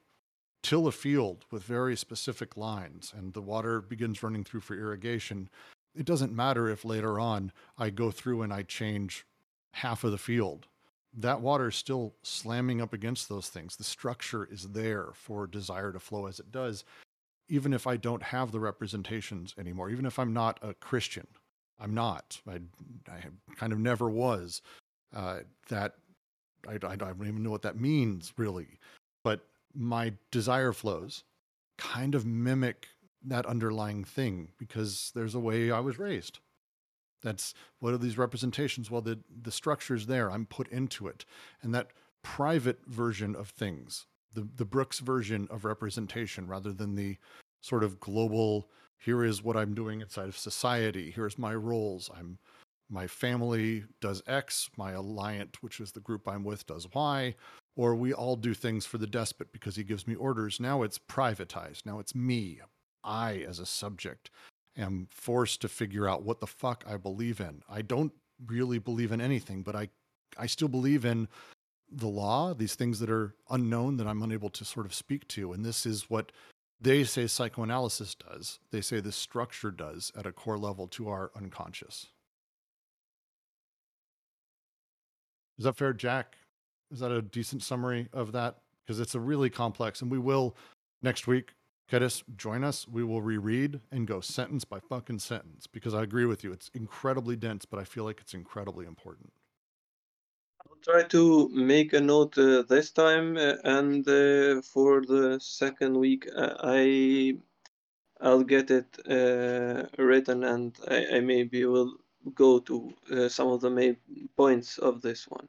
till a field with very specific lines and the water begins running through for irrigation, it doesn't matter if later on I go through and I change half of the field. That water is still slamming up against those things. The structure is there for desire to flow as it does, even if I don't have the representations anymore, even if I'm not a Christian. I'm not. I, I kind of never was. Uh, that I, I don't even know what that means really, but my desire flows kind of mimic that underlying thing because there's a way I was raised. That's what are these representations? Well, the the structure's there. I'm put into it, and that private version of things, the the Brooks version of representation, rather than the sort of global. Here is what I'm doing inside of society. Here's my roles. I'm my family does X, my alliant, which is the group I'm with, does Y, or we all do things for the despot because he gives me orders. Now it's privatized. Now it's me. I, as a subject, am forced to figure out what the fuck I believe in. I don't really believe in anything, but I, I still believe in the law, these things that are unknown that I'm unable to sort of speak to. And this is what they say psychoanalysis does. They say this structure does at a core level to our unconscious. Is that fair, Jack? Is that a decent summary of that? Because it's a really complex, and we will next week. Kedis, join us. We will reread and go sentence by fucking sentence because I agree with you. It's incredibly dense, but I feel like it's incredibly important. I'll try to make a note uh, this time, uh, and uh, for the second week, uh, I I'll get it uh, written, and I, I maybe will go to uh, some of the main points of this one.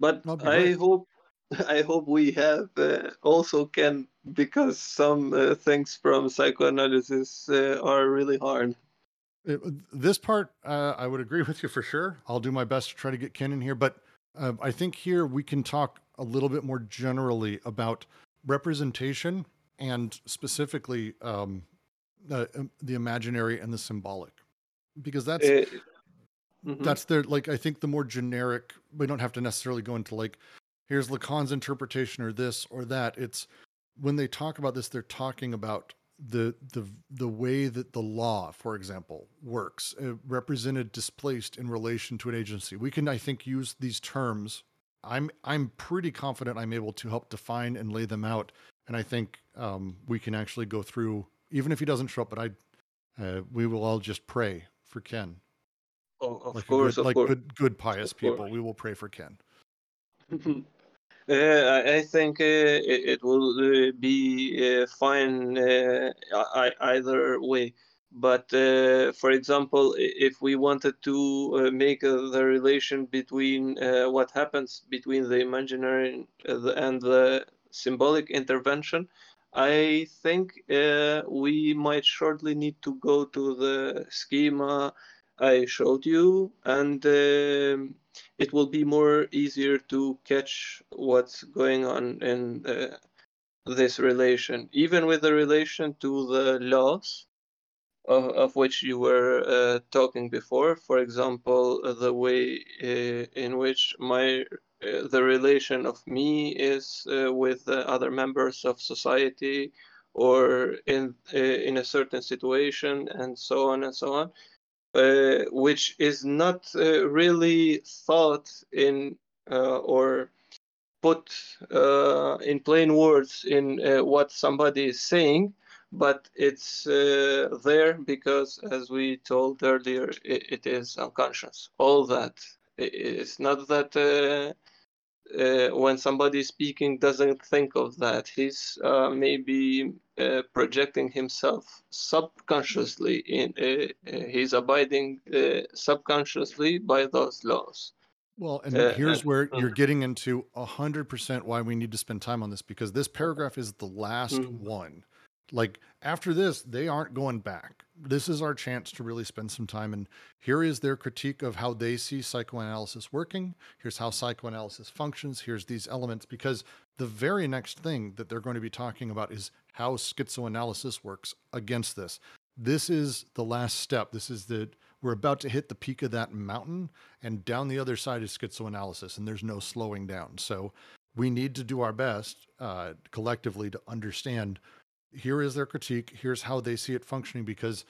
But I hope *laughs* I hope we have uh, also Ken because some uh, things from psychoanalysis uh, are really hard. It, this part, uh, I would agree *laughs* with you for sure. I'll do my best to try to get Ken in here, but uh, I think here we can talk a little bit more generally about representation and specifically um, uh, um, the imaginary and the symbolic, because that's Mhm. that's their like I think the more generic. We don't have to necessarily go into like here's Lacan's interpretation or this or that. It's when they talk about this, they're talking about the the the way that the law, for example, works, uh, represented displaced in relation to an agency. We can, I think, use these terms. I'm I'm pretty confident I'm able to help define and lay them out, and I think um, we can actually go through. Even if he doesn't show up, but I, uh, we will all just pray for Ken, Oh, of like course, good, of like course. good good pious Of people. course. We will pray for Ken. *laughs* Uh, I, think uh, it, it will uh, be uh, fine uh, I, either way. But uh, for example, if we wanted to uh, make uh, the relation between uh, what happens between the imaginary and uh, the, and the symbolic intervention, I think uh, we might shortly need to go to the schema I showed you and. um it will be more easier to catch what's going on in this relation, even with the relation to the laws of, of which you were uh, talking before. For example, the way uh, in which my uh, the relation of me is uh, with the other members of society or in uh, in a certain situation and so on and so on uh, which is not uh, really thought in uh, or put uh, in plain words in uh, what somebody is saying, but it's there because, as we told earlier, it, it is unconscious. All that. It's not that uh, when somebody speaking doesn't think of that. He's uh, maybe uh, projecting himself subconsciously in. Uh, uh, he's abiding uh, subconsciously by those laws. Well, and here's where you're mhm. getting into a hundred percent why we need to spend time on this because this paragraph is the last Mhm. one. Like after this, they aren't going back. This is our chance to really spend some time. And here is their critique of how they see psychoanalysis working. Here's how psychoanalysis functions. Here's these elements. Because the very next thing that they're going to be talking about is how schizoanalysis works against this. This is the last step. This is the we're about to hit the peak of that mountain and down the other side is schizoanalysis and there's no slowing down so we need to do our best uh, collectively to understand here is their critique here's how they see it functioning because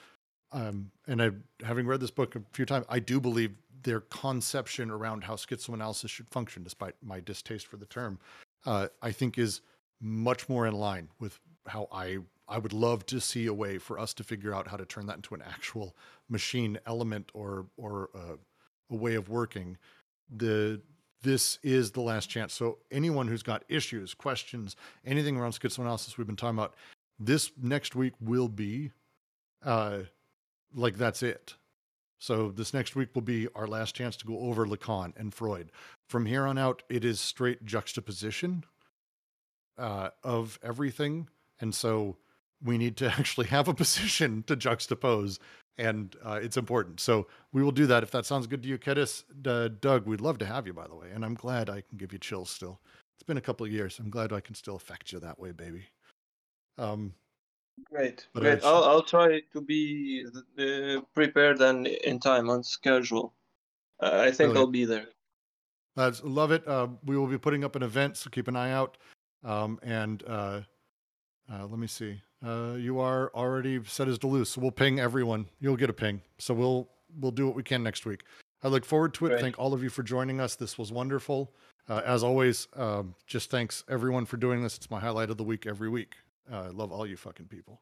um, and i having read this book a few times i do believe their conception around how schizoanalysis should function despite my distaste for the term uh, i think is much more in line with how i i would love to see a way for us to figure out how to turn that into an actual machine element or or uh, a way of working. The this is the last chance. So anyone who's got issues questions anything around schizoanalysis we've been talking about this next week will be uh like that's it so this next week will be our last chance to go over lacan and freud from here on out it is straight juxtaposition uh of everything and so we need to *laughs* actually have a position to juxtapose and uh, it's important. So we will do that. If that sounds good to you, Kedis, uh, Doug, we'd love to have you, by the way. And I'm glad I can give you chills still. It's been a couple of years. I'm glad I can still affect you that way, baby. Um, Great, great. I'll I'll try to be uh, prepared and in time on schedule. Uh, I think Brilliant. I'll be there. lads, love it. Uh, we will be putting up an event, so keep an eye out. Um, and uh, uh, let me see. Uh, you are already set as Duluth, so we'll ping everyone. You'll get a ping. So we'll we'll do what we can next week. I look forward to it. Great. Thank all of you for joining us. This was wonderful. Uh, as always, um, just thanks everyone for doing this. It's my highlight of the week every week. Uh, I love all you fucking people.